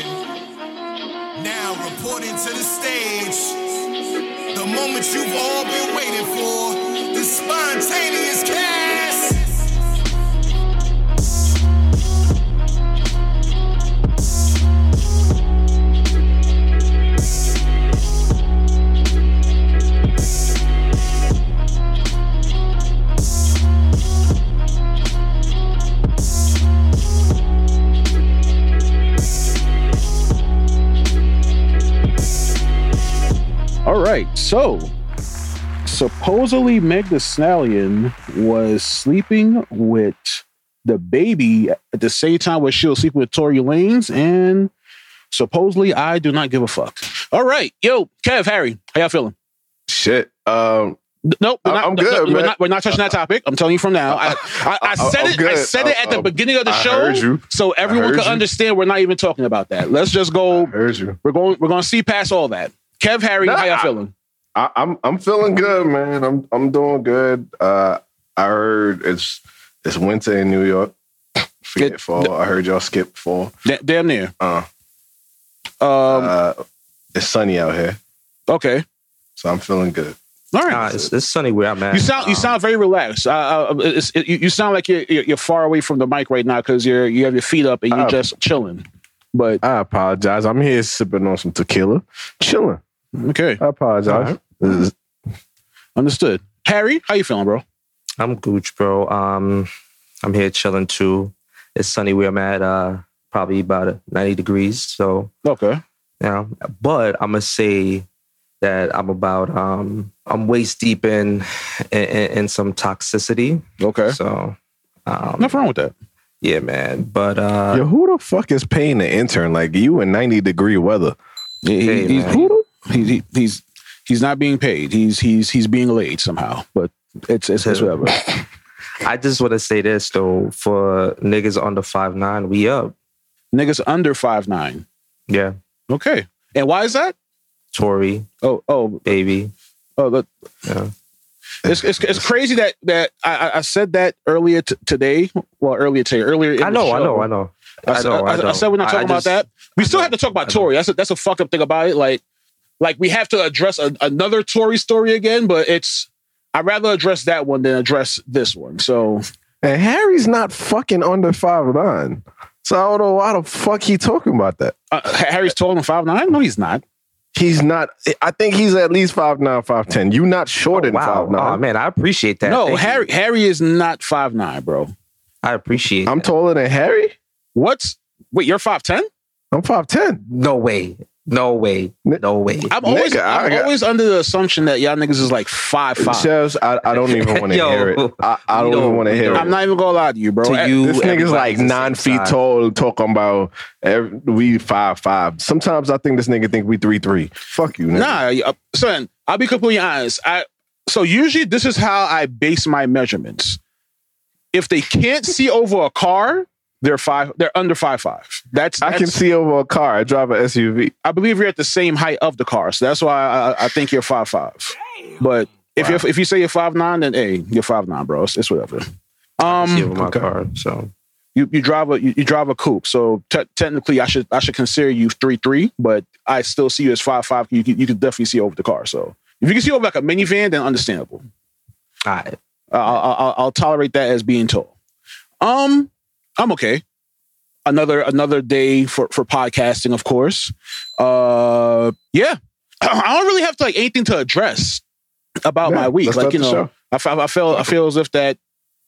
Now reporting to the stage. The moment you've all been waiting for. So supposedly Meg The Stallion was sleeping with the baby at the same time where she was sleeping with Tory Lanez, and supposedly I do not give a fuck. All right, yo, Kev, Harry, how y'all feeling? Shit. Um, Nope, we're not, I'm good, no, we're not, we're not touching that topic. I'm telling you from now. I, I, I said it. I said it at the beginning of the show, so everyone can understand we're not even talking about that. Let's just go. We're going. We're going to see past all that. Kev, Harry, how y'all Nah. feeling? I, I'm I'm feeling good, man. I'm I'm doing good. Uh, I heard it's it's winter in New York. Forget It- fall. I heard y'all skip fall. Da- damn near. Uh, Um. uh, it's sunny out here, okay. so I'm feeling good. All right. Nah, it's, it's sunny where I'm at. You sound you Um, sound very relaxed. Uh, uh, it's, it, you you sound like you're you're you're far away from the mic right now because you're you have your feet up and you're Uh, just chilling. But I apologize. I'm here sipping on some tequila, chilling. Okay, I apologize. This is- understood. Harry, how you feeling, bro? I'm gooch, bro. Um, I'm here chilling too. It's sunny where I'm at. Uh, probably about 90 degrees. So Okay. yeah, but I'm gonna say that I'm about um I'm waist deep in in, in some toxicity. Okay. So um, Nothing wrong with that. yeah, man. But uh, Yo, who the fuck is paying the intern? Like you in 90 degree weather. He- he- he's, who the- he- he- he's he's not being paid. He's he's he's being laid somehow. But it's it's, it's whatever. I just want to say this though: for niggas under five nine, we up. Niggas under five nine. Yeah, Okay. And why is that? Tory, Oh oh baby. oh. Look, Yeah. it's, it's it's crazy that that I, I- said that earlier t- today. Well, earlier today. Earlier. in I the know, I know, I know. I, know, I, I. I said we're not talking I about that. We still have to talk about. Tory. That's a, that's a fucked up thing about it. Like, like we have to address a, another Tory story again, but it's I'd rather address that one than address this one. So And Harry's not fucking under five nine. So I don't know why the fuck he talking about that. uh, Harry's taller than five nine. No, he's not. He's not. I think he's at least five nine, five ten. You not shorter than wow. five nine. Oh man, I appreciate that. no, Thank you. Harry Harry is not five nine, bro. I appreciate. I'm that. taller than Harry. What's wait? You're five ten. I'm five ten. No way. No way. No way. I'm always Nigga, I I'm got- always under the assumption that y'all niggas is like five five. Chefs, I, I don't even want to hear it. I, I don't even want to hear it. I'm not even gonna lie to you, bro. To you, this nigga's like nine feet size. tall, talking about every, we five five. Sometimes I think this nigga think we three three. Fuck you, nigga. Nah, uh, son, I'll be completely honest. I so usually this is how I base my measurements. If they can't see over a car, they're five. They're under five five. That's, I can see over a car. I drive an SUV. I believe you're at the same height of the car, so that's why I, I think you're five five. But if Wow. you if you say you're five nine, then hey, you're five nine, bro. It's, it's whatever. See over Um, my okay. car. So you, you drive a you, you drive a coupe, so te- technically I should I should consider you three three, but I still see you as five five. You can- you can definitely see over the car. So if you can see over like a minivan, then understandable. all right. I'll, I'll, I'll tolerate that as being tall. Um, I'm okay. Another another day for for podcasting, of course. Uh, yeah, I don't really have to like anything to address about Yeah, my week. Like you know, show. I feel I feel I feel as if that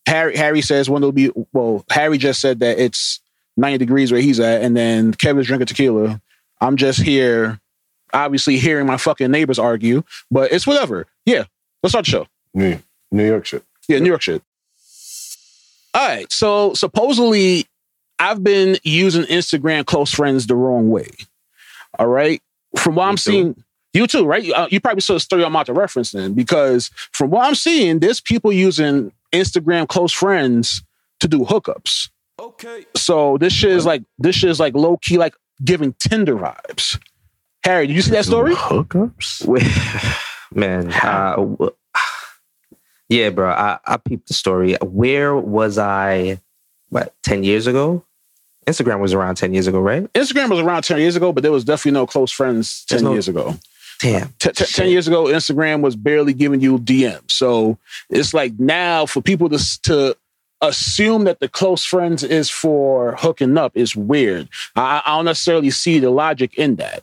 Harry Harry says when it'll be well. Harry just said that it's 90 degrees where he's at, and then Kevin's drinking tequila. I'm just here, obviously hearing my fucking neighbors argue, but it's whatever. Yeah, let's start the show. New, New York shit. Yeah, New York shit. All right. So supposedly, I've been using Instagram close friends the wrong way. All right. From what Me I'm too. seeing, you too, right? You, uh, you probably saw the story I'm about to reference then, because from what I'm seeing, there's people using Instagram close friends to do hookups. Okay. So this shit is like this shit is like low key, like giving Tinder vibes. Harry, did you see that story? Hookups. Wait, man. Uh, w- yeah, bro. I, I peeped the story. Where was I? What ten years ago? Instagram was around 10 years ago, right? Instagram was around 10 years ago, but there was definitely no close friends 10 no- years ago. Damn. T- t- 10 years ago, Instagram was barely giving you DMs. So it's like now for people to, to assume that the close friends is for hooking up is weird. I, I don't necessarily see the logic in that.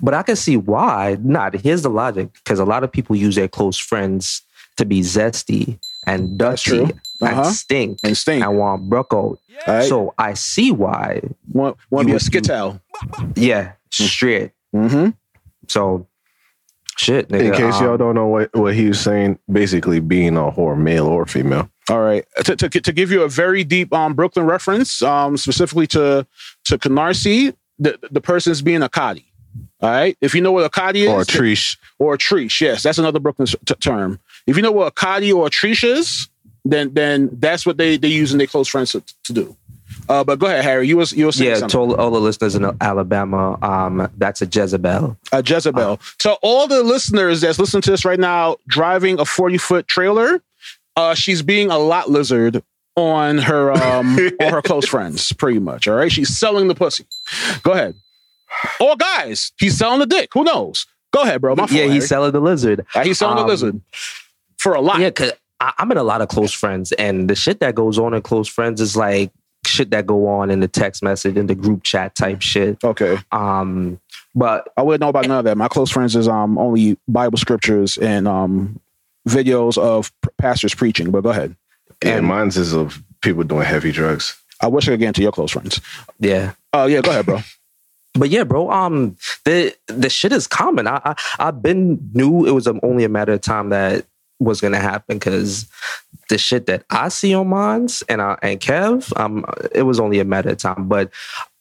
But I can see why. Not here's the logic because a lot of people use their close friends to be zesty and dusty. Uh-huh. and stink And stink. I want out. All right? So I see why. want, want to be a skittle. Yeah, straight. Mm-hmm. So shit. Nigga, In case um, y'all don't know what, what he was saying, basically being a whore, male or female. All right. To, to, to give you a very deep um, Brooklyn reference, um, specifically to to Canarsie, the, the person's being a Cadi. All right. If you know what a Cadi is, Or a treesh. or a Trish, yes, that's another Brooklyn t- term. If you know what a Cadi or a Trish is, then then that's what they they use in their close friends to, to do. Uh, but go ahead, Harry. You was you were saying Yeah, something. to all, the listeners in Alabama, um, that's a Jezebel. A Jezebel. to all the listeners that's listening to this right now, driving a 40 foot trailer, uh, she's being a lot lizard on her um on her close friends, pretty much. All right. She's selling the pussy. Go ahead. Or guys, he's selling the dick. Who knows? Go ahead, bro. My fault, yeah, he's selling the lizard. Uh, he's selling um, the lizard for a lot. Yeah, cause I, I'm in a lot of close friends, and the shit that goes on in close friends is like shit that go on in the text message in the group chat type shit. Okay. Um, but I wouldn't know about none of that. My close friends is um only Bible scriptures and um videos of pastors preaching. But go ahead. And And- mine's is of people doing heavy drugs. I wish I could get into your close friends. yeah, Oh yeah, go ahead, bro. but yeah, bro. Um, the the shit is common. I, I I've been knew it was only a matter of time that was gonna happen because the shit that I see on mines and I, and Kev, um, it was only a matter of time. But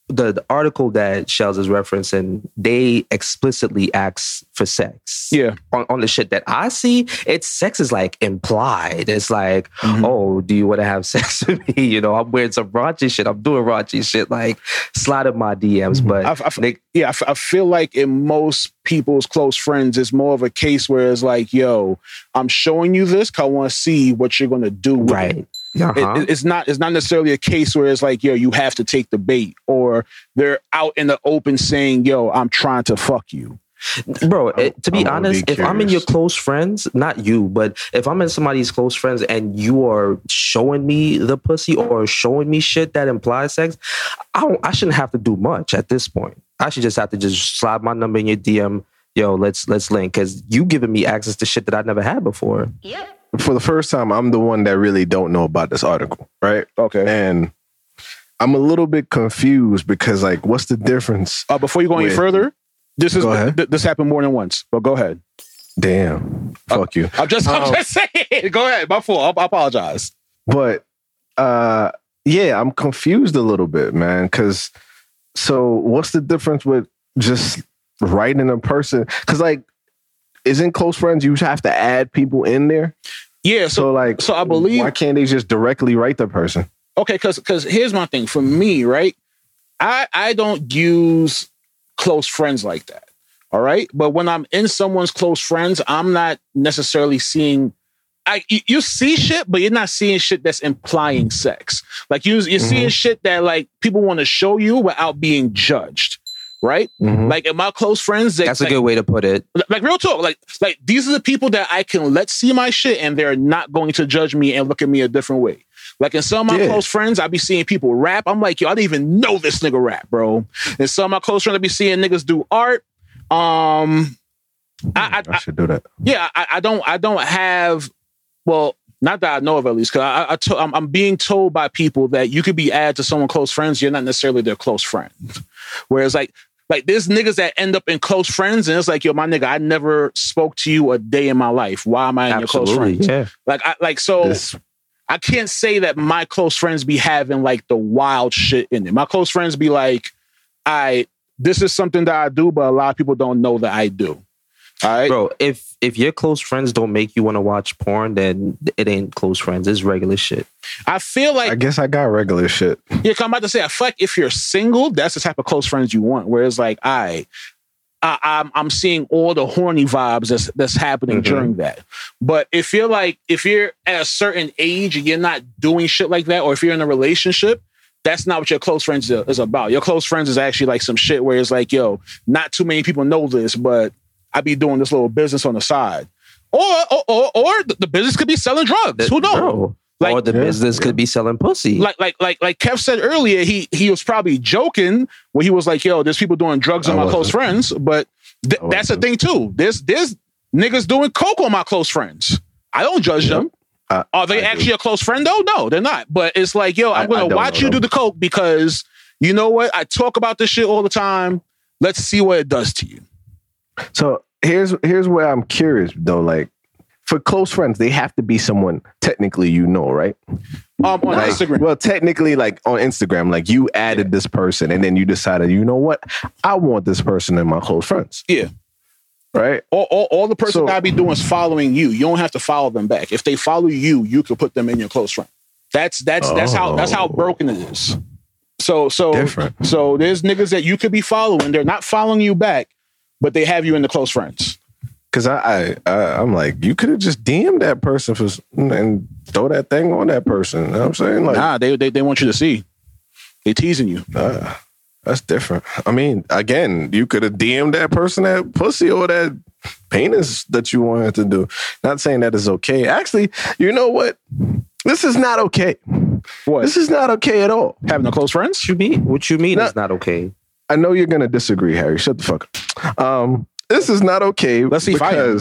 the, the article that Shellz is referencing, they explicitly ask for sex. Yeah. On, on the shit that I see, it's sex is like implied. It's like, Mhm. oh, do you want to have sex with me? You know, I'm wearing some raunchy shit. I'm doing raunchy shit, like slide in my DMs. But I, I, they, yeah, I, I feel like in most people's close friends, it's more of a case where it's like, yo, I'm showing you this because I want to see what you're gonna do. With right. It. Uh-huh. It- it- it's not. It's not necessarily a case where it's like, yo, you have to take the bait, or they're out in the open saying, yo, I'm trying to fuck you. Bro, it, to be I'm honest, be if I'm in your close friends, not you, but if I'm in somebody's close friends and you are showing me the pussy or showing me shit that implies sex, I don't, I shouldn't have to do much at this point. I should just have to just slide my number in your DM. Yo, let's let's link because you giving me access to shit that I never had before. For the first time, I'm the one that really don't know about this article, right? Okay. And I'm a little bit confused because, like, what's the difference? Uh, before you go any further, this is th- this happened more than once. But go ahead. Damn, fuck you. I'm just, I'm Oh. just saying. Go ahead. My fault. I, I apologize. But uh yeah, I'm confused a little bit, man. Cause so what's the difference with just writing a person? Cause like isn't close friends you have to add people in there? Yeah. So So like so I believe- why can't they just directly write the person? okay, because because here's my thing. For me, right, I I don't use close friends like that. All right, but when I'm in someone's close friends, I'm not necessarily seeing. I you, you see shit, but you're not seeing shit that's implying sex. Like you you're mm-hmm. seeing shit that like people want to show you without being judged. Right, Mhm. like my close friends, they, That's a like, good way to put it. like real talk like like these are the people that i can let see my shit and they're not going to judge me and look at me a different way like in some of my Yeah. close friends i be seeing people rap i'm like yo i didn't even know this nigga rap bro and some of my close friends i be seeing niggas do art um I, I, I should do that. yeah, I, I don't, I don't have, well, not that I know of at least, because I, I to, I'm, I'm being told by people that you could be added to someone close friends, you're not necessarily their close friend. Whereas like, like there's niggas that end up in close friends, and it's like, yo, my nigga, I never spoke to you a day in my life. Why am I in your close Absolutely. friends? Yeah. Like, I like so. This I can't say that my close friends be having like the wild shit in it. My close friends be like, I this is something that I do, but a lot of people don't know that I do. All right. Bro, if if your close friends don't make you want to watch porn, then it ain't close friends. It's regular shit. I feel like I guess I got regular shit. Yeah, I'm about to say, I feel like if you're single, that's the type of close friends you want. Whereas, like, I, I I'm I'm seeing all the horny vibes that's that's happening Mhm. during that. But if you're like, if you're at a certain age and you're not doing shit like that, or if you're in a relationship, that's not what your close friends is is about. Your close friends is actually like some shit where it's like, yo, not too many people know this, but I be doing this little business on the side. Or or or, or the the business could be selling drugs. Who knows? Bro. Like- or the Yeah, business could be selling pussy. Like like like like Kev said earlier, he he was probably joking when he was like, "Yo, there's people doing drugs on I my close wasn't. friends," but th- that's the thing too. There's there's niggas doing coke on my close friends. I don't judge them. I- Are they I do. actually a close friend though? No, they're not. But it's like, yo, I- I'm gonna don't watch know you do the coke because you know what? I talk about this shit all the time. Let's see what it does to you. So here's here's where I'm curious though. Like for close friends, they have to be someone technically you know, right? Um, on Like, Instagram. Well, technically, like on Instagram, like you added this person, and then you decided, you know what, I want this person in my close friends, yeah. right? All, all, all the person So- gotta be doing is following you. You don't have to follow them back. If they follow you, you can put them in your close friend. That's that's that's how that's how Oh. broken it is. So so Different. so there's niggas that you could be following. They're not following you back, but they have you in the close friends. Because I, I, I, I'm like, you could have just DM'd that person for and throw that thing on that person. You know what I'm saying? Like, Nah, they, they they want you to see. They teasing you. uh, that's different. I mean, again, you could have DM'd that person that pussy or that penis that you wanted to do. Not saying that is okay. Actually, you know what? This is not okay. What? This is not okay at all. having a close friends? what you mean? What you mean No. is not okay? I know you're gonna disagree, Harry. Shut the fuck up. Um, this is not okay. Let's see if I am.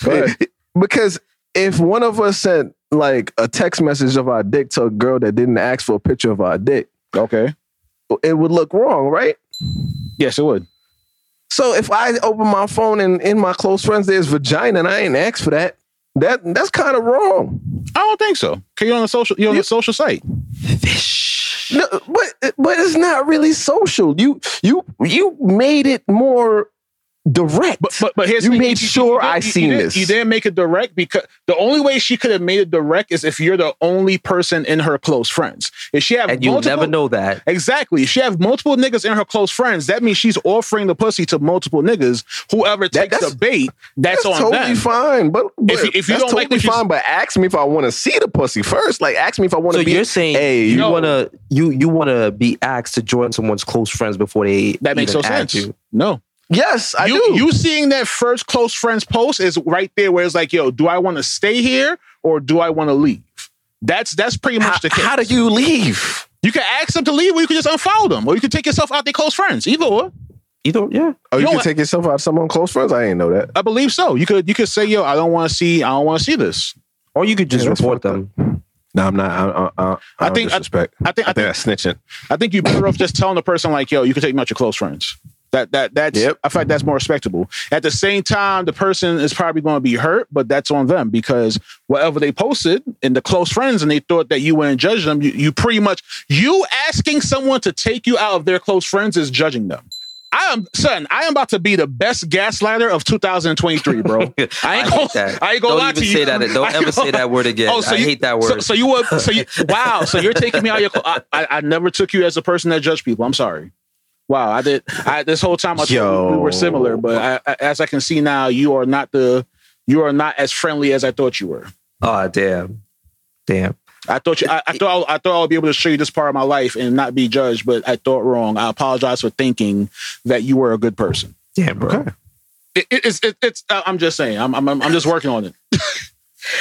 because because if one of us sent like a text message of our dick to a girl that didn't ask for a picture of our dick, Okay. it would look wrong, right? Yes, it would. So if I open my phone and in my close friends there's vagina and I ain't asked for that, that that's kind of wrong. I don't think so. Cause you're on a social you're on a social site. No, but but it's not really social. You you you made it more direct. But but but here's You the thing. made sure I seen did- this. You didn't make it direct because the only way she could have made it direct is if you're the only person in her close friends. If she have And you'll multiple, never know that. Exactly. If she have multiple niggas in her close friends, that means she's offering the pussy to multiple niggas. Whoever takes that's- the bait, that's, That's on totally them. fine. But, but If you- if you that's don't like totally what fine. But ask me if I want to see the pussy first. Like ask me if I want to So be. you're saying hey, you No. wanna you you wanna be asked to join someone's close friends before they That makes no sense. You. No. Yes, I you, do. you seeing that first close friends post is right there where it's like, yo, do I want to stay here or do I want to leave? That's that's pretty much how, the case. how do you leave? You can ask them to leave, or you can just unfollow them, or you can take yourself out their close friends. Either or, You don't. Yeah. Oh, You you, can what? take yourself out of someone close friends. I ain't know that. I believe so. You could you could say, yo, I don't want to see, I don't want to see this. Or you could just Yeah, report fucked them. No, I'm not. I, I, I, I, I think- I- disrespect. I think I I think think that's snitching. I think you're better off just telling the person like, yo, you can take me out your close friends. That that that's Yep. I feel like that's more respectable. At the same time, the person is probably going to be hurt, but that's on them because whatever they posted in the close friends and they thought that you wouldn't judge them, you, you pretty much you asking someone to take you out of their close friends is judging them. I am son, I am about to be the best gaslighter of 2023, bro. I ain't I gonna, hate that. I ain't gonna Don't lie to you. say that. Don't ever say that word again. Oh, so I you, hate that word. So, you would, so you, wow. So you're taking me out your. I, I, I never took you as a person that judged people. I'm sorry. Wow, I did. I this whole time I thought we were similar, but I, I, as I can see now, you are not the. You are not as friendly as I thought you were. oh damn, damn. I thought you. I, I thought. I thought I would be able to show you this part of my life and not be judged, but I thought wrong. I apologize for thinking that you were a good person. Damn, bro. Okay. It, it, it's. It, it's. I'm just saying. I'm, I'm. I'm just working on it.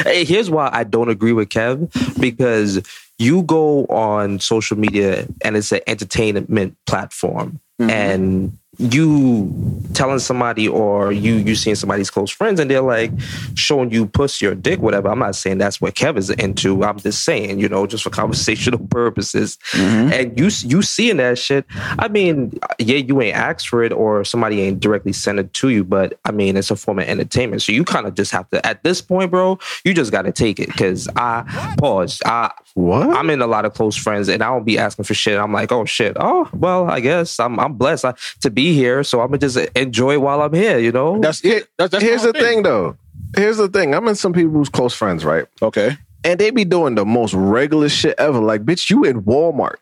Hey, here's why I don't agree with Kev because you go on social media and it's an entertainment platform Mhm. and you telling somebody or you you seeing somebody's close friends and they're like showing you pussy or dick whatever i'm not saying that's what kev is into. I'm just saying you know just for conversational purposes. Mm-hmm. And you you seeing that shit. I mean yeah you ain't asked for it or somebody ain't directly sent it to you but i mean it's a form of entertainment. So you kind of just have to at this point bro you just got to take it. Because i pause i What? I'm in a lot of close friends, and I don't be asking for shit. I'm like, oh shit, oh well, I guess I'm I'm blessed. I, to be here, so I'm gonna just enjoy while I'm here. You know, That's it. That's, that's Here's my the thing, though. Here's the thing. I'm in some people's close friends, right? Okay. And they be doing the most regular shit ever. Like, bitch, you in Walmart.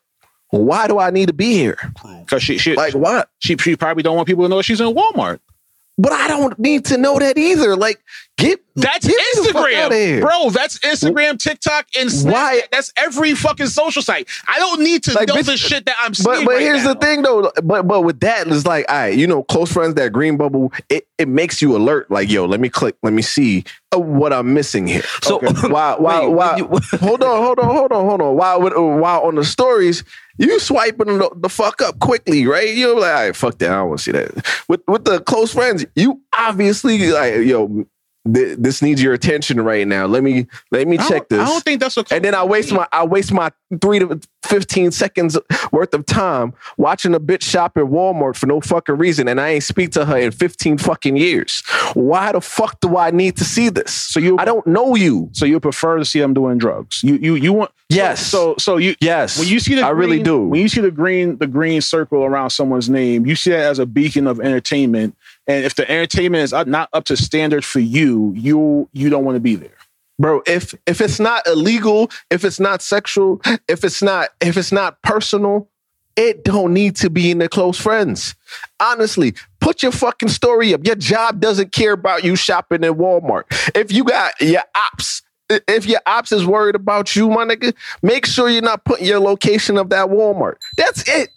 Why do I need to be here? Because she she Like, what? she she probably don't want people to know she's in Walmart. But I don't need to know that either. Like, get That's get me the fuck Instagram, bro. That's Instagram, TikTok, and Snapchat. Why- That's every fucking social site. I don't need to Like, know bitch- the shit that I'm seeing. But but right here's now. the thing though. But but with that, it's like, all right, you know, close friends, that green bubble, it, it makes you alert. Like, yo, let me click, let me see uh, what I'm missing here. So While while Wait, while you- hold on, hold on, hold on, hold on. While with- while on the stories, you swiping the, the fuck up quickly, right? You're like, all right, fuck that. I don't want to see that. With with the close friends, you obviously like, yo, th- this needs your attention right now. Let me let me check this. I don't think that's okay. and then I waste my I waste my three to fifteen seconds worth of time watching a bitch shop at Walmart for no fucking reason, and I ain't speak to her in fifteen fucking years. Why the fuck do I need to see this? So you- I don't know you. So you prefer to see them doing drugs? You you you want? Yes. So so you Yes, when you see the I really do. When you see the green the green circle around someone's name, you see that as a beacon of entertainment. And if the entertainment is not up to standard for you, you you don't want to be there. bro if if it's not illegal if it's not sexual if it's not if it's not personal it don't need to be in the close friends. Honestly put your fucking story up. Your job doesn't care about you shopping at walmart. If you got your ops if your ops is worried about you my nigga make sure you're not putting your location of that walmart. That's it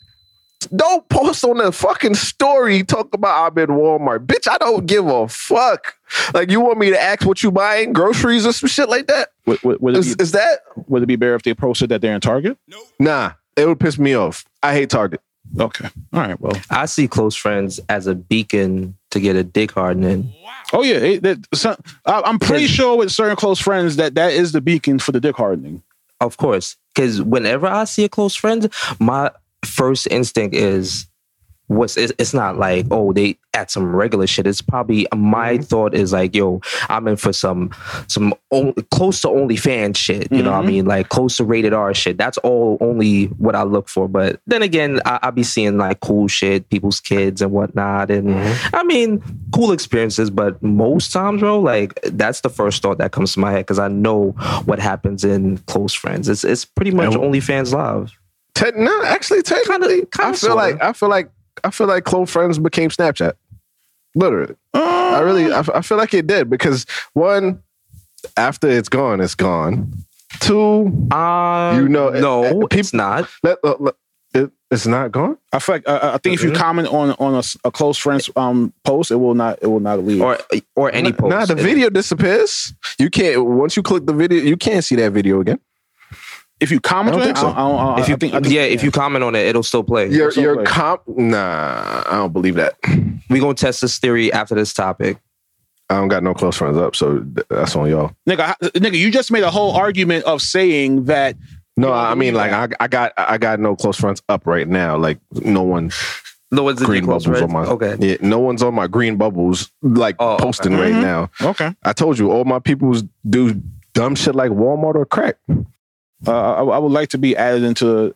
don't post on the fucking story talk about I'm in Walmart. Bitch, I don't give a fuck. Like you want me to ask what you buying, groceries or some shit like that? Would, would, would, Is, be, is that would it be better if they posted that they're in Target? No. Nah? It would piss me off. I hate Target. Okay. All right. Well. I see close friends as a beacon to get a dick hardening. Oh yeah. It, that, so, I, I'm pretty sure with certain close friends that that is the beacon for the dick hardening. Of course, because whenever I see a close friend, my first instinct is what's it's, not like oh they at some regular shit. It's probably my thought is like yo I'm in for some some on, close to OnlyFans shit. You know what I Mhm. mean? Like close to rated R shit. That's all only what I look for. But then again, I, I be seeing like cool shit, people's kids and whatnot, and I mean cool experiences. But most times, bro, like that's the first thought that comes to my head because I know what happens in close friends. It's it's pretty much only fans live. Te- no, actually, technically, Kinda- kinda I feel sorta. like I feel like I feel like close friends became Snapchat. Literally, I really I, I feel like it did because one, after it's gone, it's gone. Two, Uh, You know, no, uh, uh, it's not. let, let- let- it, it's not gone. I feel like uh, I think if you Mhm. comment on on a close friend's um post, it will not it will not leave. Or or any post. Nah, the video disappears. You can't once you click the video, you can't see that video again. If you comment I on don't it, think so. I, I, don't- If you, I think, I think yeah, if you comment on it, it'll still play. Your so your like- comp nah, I don't believe that. We gonna test this theory after this topic. I don't got no close friends up, so that's on y'all. nigga, nigga, you just made a whole argument of saying that No, I mean like I, I got I got no close friends up right now. Like no one No one's in your green close bubbles on my Okay. yeah, no one's on my green bubbles like Oh, okay. posting right Mhm. now. okay, I told you all my peoples do dumb shit like Walmart or crack. Uh, I, I would like to be added into.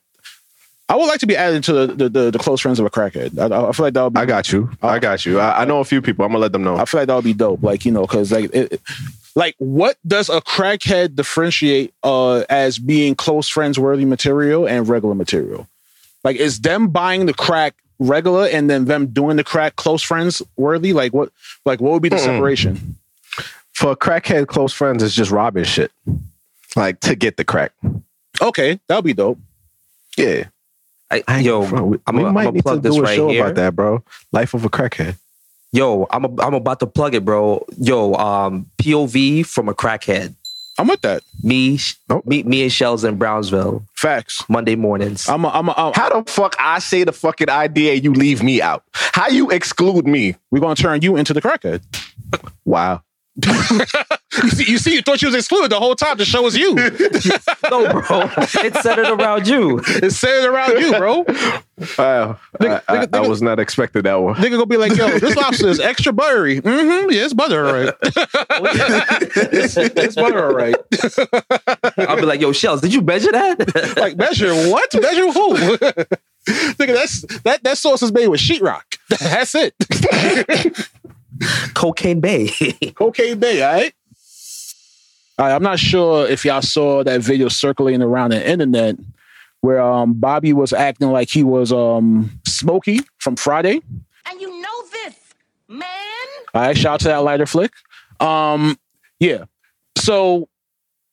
I would like to be added into the the, the, the close friends of a crackhead. I, I feel like that would be. I got you. I got you. I, I know a few people. I'm gonna let them know. I feel like that would be dope. Like you know, because like it, it- like what does a crackhead differentiate uh as being close friends worthy material and regular material? Like is them buying the crack regular and then them doing the crack close friends worthy? Like what? Like what would be the Mm-mm. separation? For crackhead close friends, it's just robbing shit. Like to get the crack. Okay, that'll be dope. Yeah. I, yo, Bro, we, I'm we gonna might need to plug this do a right show here. about that, bro. Life of a crackhead. Yo, I'm a, I'm about to plug it, bro. Yo, um, POV from a crackhead. I'm with that. Me, Oh. me, me and Shellz in Brownsville Facts. Monday mornings. I'm. A, I'm. A, I'm How the fuck I say the fucking idea you leave me out? How you exclude me? we're gonna turn you into the crackhead. Wow. You see, you see, you thought you was excluded the whole time. The show was you. no, bro, it's centered around you. it's centered around you, bro. Wow. Nigga- I, I- nigga- I was not expecting that one. Nigga gonna be like, yo, this lobster is extra buttery. Mm-hmm. Yeah, it's butter, all right. it's, it's butter, all right. I'll be like, yo, Shellz, did you measure that? Like measure what? Measure who? Nigga, that's that that sauce is made with sheetrock. That's it. Cocaine Bay. Cocaine Bay, all right. All right, I'm not sure if y'all saw that video circulating around the internet where um Bobby was acting like he was um Smokey from Friday. And you know this, man. All right, shout out to that lighter flick. Um, yeah. So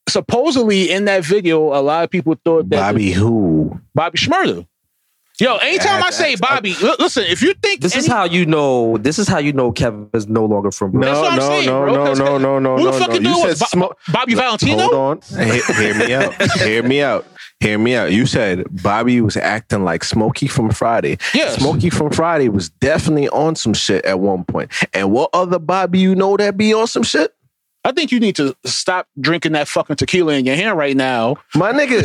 supposedly in that video, a lot of people thought that Bobby who? Bobby Shmurda. Yo, anytime I say Bobby, li- listen, if you think This is how you know. This is how you know Kevin is no longer from Brooklyn. That's No, what I'm no, saying, no, bro, no, 'cause- no, no, no, who the no, fucking no. dude You was said Bo- smoke. Bobby Valentino? Hold on. He- hear me out. Hear me out. Hear me out. You said Bobby was acting like Smokey from Friday. Yes. Smokey from Friday was definitely on some shit at one point. And what other Bobby you know that be on some shit? I think you need to stop drinking that fucking tequila in your hand right now My nigga.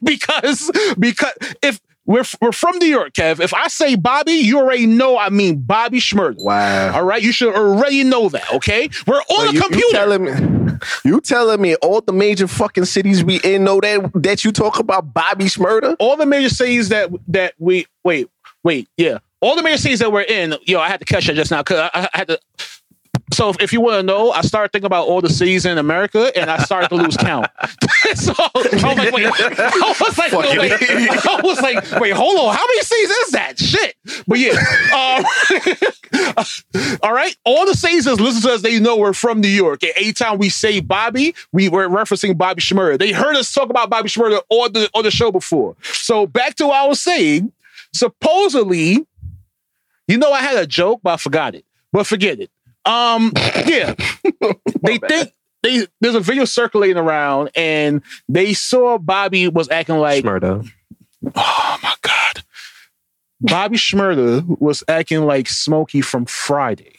because because if we're we're from New York, Kev. If I say Bobby, you already know I mean Bobby Shmurda. Wow. All right, you should already know that. Okay, we're on But a you, computer. You telling me? You telling me all the major fucking cities we in know that that you talk about Bobby Shmurda? all the major cities that that we wait wait yeah all the major cities that we're in yo i had to catch that just now because I, I had to so if, you want to know i started thinking about all the cities in america and i started to lose count. So i was like wait i was like wait, i was like wait hold on how many cities is that? Shit. But yeah um, all right all the cities that listen to us they know we're from new york. And anytime we say bobby we were referencing bobby Shmurda. they heard us talk about bobby Shmurda on the on the show before. So back to what i was saying supposedly you know i had a joke but i forgot it. But forget it um yeah they think they there's a video circulating around and they saw bobby was acting like Shmurda. Oh my God. Bobby Shmurda was acting like Smokey from Friday.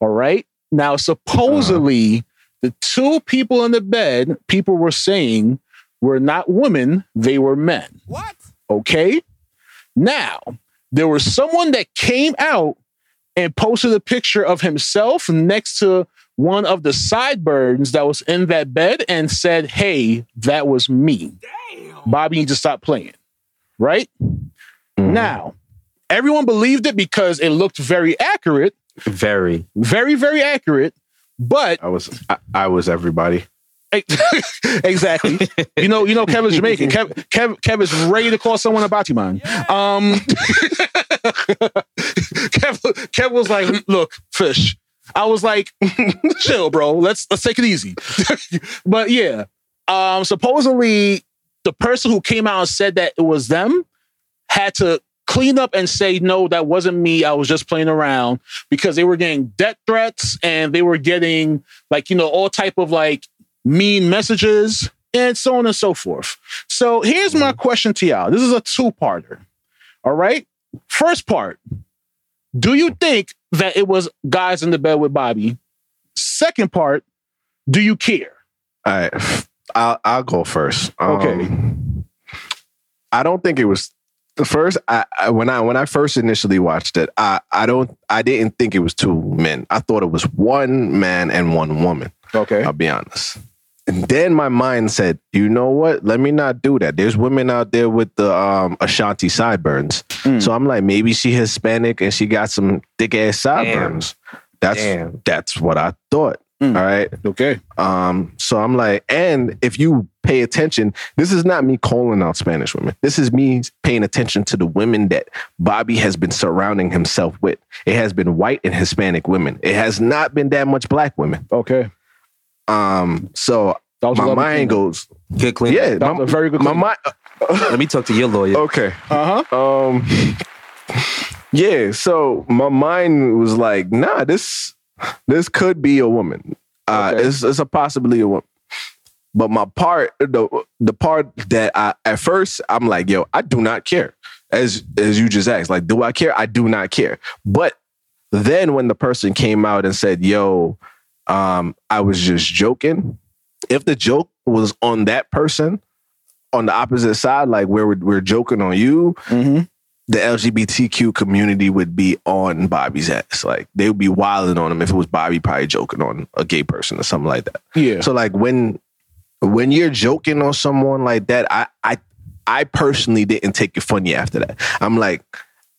All right. Now, supposedly, the two people in the bed, people were saying were not women, they were men. What? Okay. Now, there was someone that came out and posted a picture of himself next to one of the sideburns that was in that bed and said, Hey, that was me. Bobby needs to stop playing. Right? Mm-hmm. Now, everyone believed it because it looked very accurate, Very. very, very accurate. But I was I, I was everybody. exactly. You know, you know, Kevin's Jamaican. Kev, Kev, Kev is ready to call someone a Batiman. Um, Kev, Kev was like, "Look, fish." I was like, "Chill, bro. Let's let's take it easy." but yeah, um, supposedly the person who came out and said that it was them had to clean up and say, "No, that wasn't me. I was just playing around." Because they were getting death threats and they were getting like you know all type of like mean messages, and so on and so forth. So here's my question to y'all. This is a two-parter. All right. First part. Do you think that it was guys in the bed with Bobby? Second part, do you care? All right. I'll I'll go first. Okay. Um, I don't think it was the first I, I when I when I first initially watched it, I I don't I didn't think it was two men. I thought it was one man and one woman. Okay. I'll be honest. And then my mind said, you know what? Let me not do that. There's women out there with the um, Ashanti sideburns. Mm. So I'm like, maybe she Hispanic and she got some thick ass sideburns. That's Damn. that's what I thought. Mm. All right. Okay. Um, so I'm like, and if you pay attention, this is not me calling out Spanish women. This is me paying attention to the women that Bobby has been surrounding himself with. It has been white and Hispanic women. It has not been that much black women. Okay. Um, so That my mind goes, Good clean. yeah, That my, a very good my mind. Let me talk to your lawyer. Okay. Uh huh. Um, yeah. So my mind was like, nah, this this could be a woman. Uh, Okay. it's, it's a possibly a woman. But my part, the the part that I at first I'm like, yo, I do not care. As as you just asked, like, do I care? I do not care. But then when the person came out and said, yo, um, I was just joking. If the joke was on that person, on the opposite side, like where we're, we're joking on you, Mm-hmm. the LGBTQ community would be on Bobby's ass. Like they would be wilding on him if it was Bobby probably joking on a gay person or something like that. Yeah. So like when when you're joking on someone like that, I I I personally didn't take it funny after that. I'm like,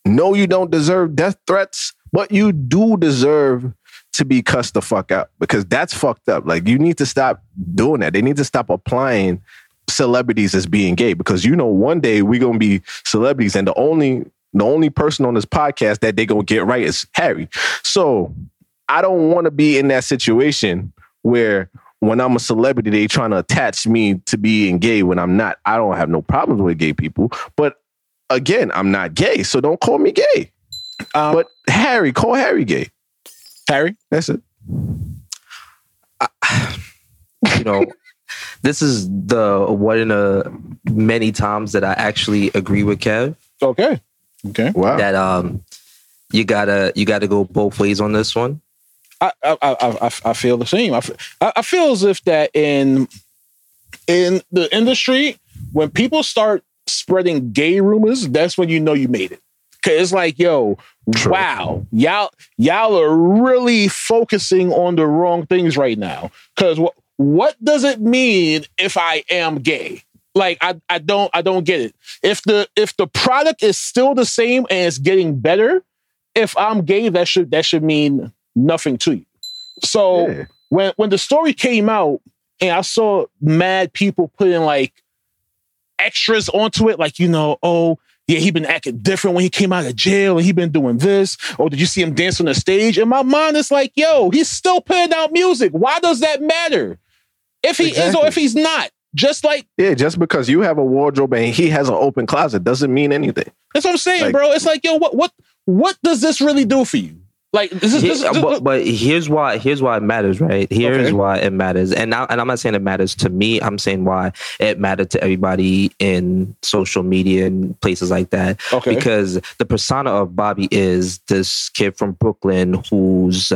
no, you don't deserve death threats, but you do deserve to be cussed the fuck out because that's fucked up. Like you need to stop doing that. They need to stop applying celebrities as being gay because you know one day we're gonna be celebrities and the only the only person on this podcast that they gonna get right is Harry. So I don't want to be in that situation where when I'm a celebrity, they trying to attach me to being gay when I'm not. I don't have no problems with gay people, but again, I'm not gay, so don't call me gay. Um, But Harry, call Harry gay. Harry, That's it. you know, this is the one in a many times that I actually agree with Kev okay, okay. Wow. that um you gotta you gotta go both ways on this one. I I I, I, I feel the same. I, I feel as if that in in the industry, when people start spreading gay rumors, that's when you know you made it. Cause it's like, yo, True. wow, y'all y'all are really focusing on the wrong things right now. Cause what what does it mean if I am gay? Like I, I don't I don't get it. If the if the product is still the same and it's getting better, if I'm gay, that should that should mean nothing to you. So Yeah. when when the story came out and I saw mad people putting like extras onto it, like you know, oh yeah, he been acting different when he came out of jail and he been doing this. Or did you see him dance on the stage? And my mind is like, yo, he's still putting out music. Why does that matter? If he is or if he's not. Just like Yeah, just because you have a wardrobe and he has an open closet doesn't mean anything. that's what I'm saying, Like- bro. It's like, yo, what what what does this really do for you? Like this is this, Here- this- but, but here's why here's why it matters, right? Here's Okay. why it matters. And now and I'm not saying it matters to me, I'm saying why it mattered to everybody in social media and places like that. okay. Because the persona of Bobby is this kid from Brooklyn who's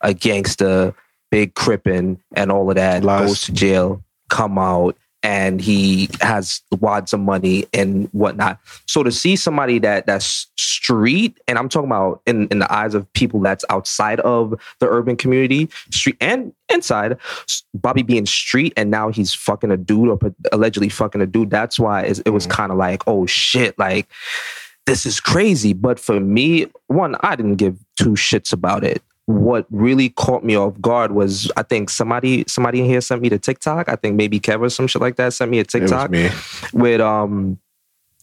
a gangster, big crippin, and all of that, Lies. goes to jail, come out, and he has wads of money and whatnot. So to see somebody that that's street, and I'm talking about in, in the eyes of people that's outside of the urban community, street and inside, Bobby being street, and now he's fucking a dude or allegedly fucking a dude. That's why it was Mhm. kind of like, oh shit, like this is crazy. But for me, one, I didn't give two shits about it. What really caught me off guard was I think somebody somebody in here sent me the TikTok. I think maybe Kevin or some shit like that sent me a TikTok me. with um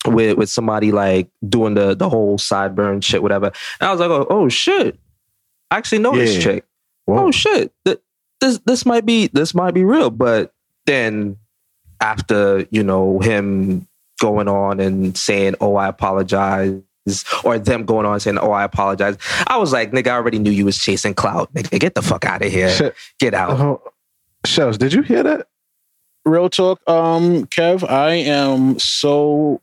with with somebody like doing the the whole sideburn shit, whatever. And I was like, oh, oh shit. I actually know this Yeah. chick. Whoa. Oh shit. Th- This this might be this might be real. But then after, you know, him going on and saying, Oh, I apologize. Or them going on saying, "Oh, I apologize." I was like, "Nigga, I already knew you was chasing clout. Nigga, get the fuck out of here. Shit. Get out." Oh, Shellz, did you hear that? real talk, um, Kev, I am so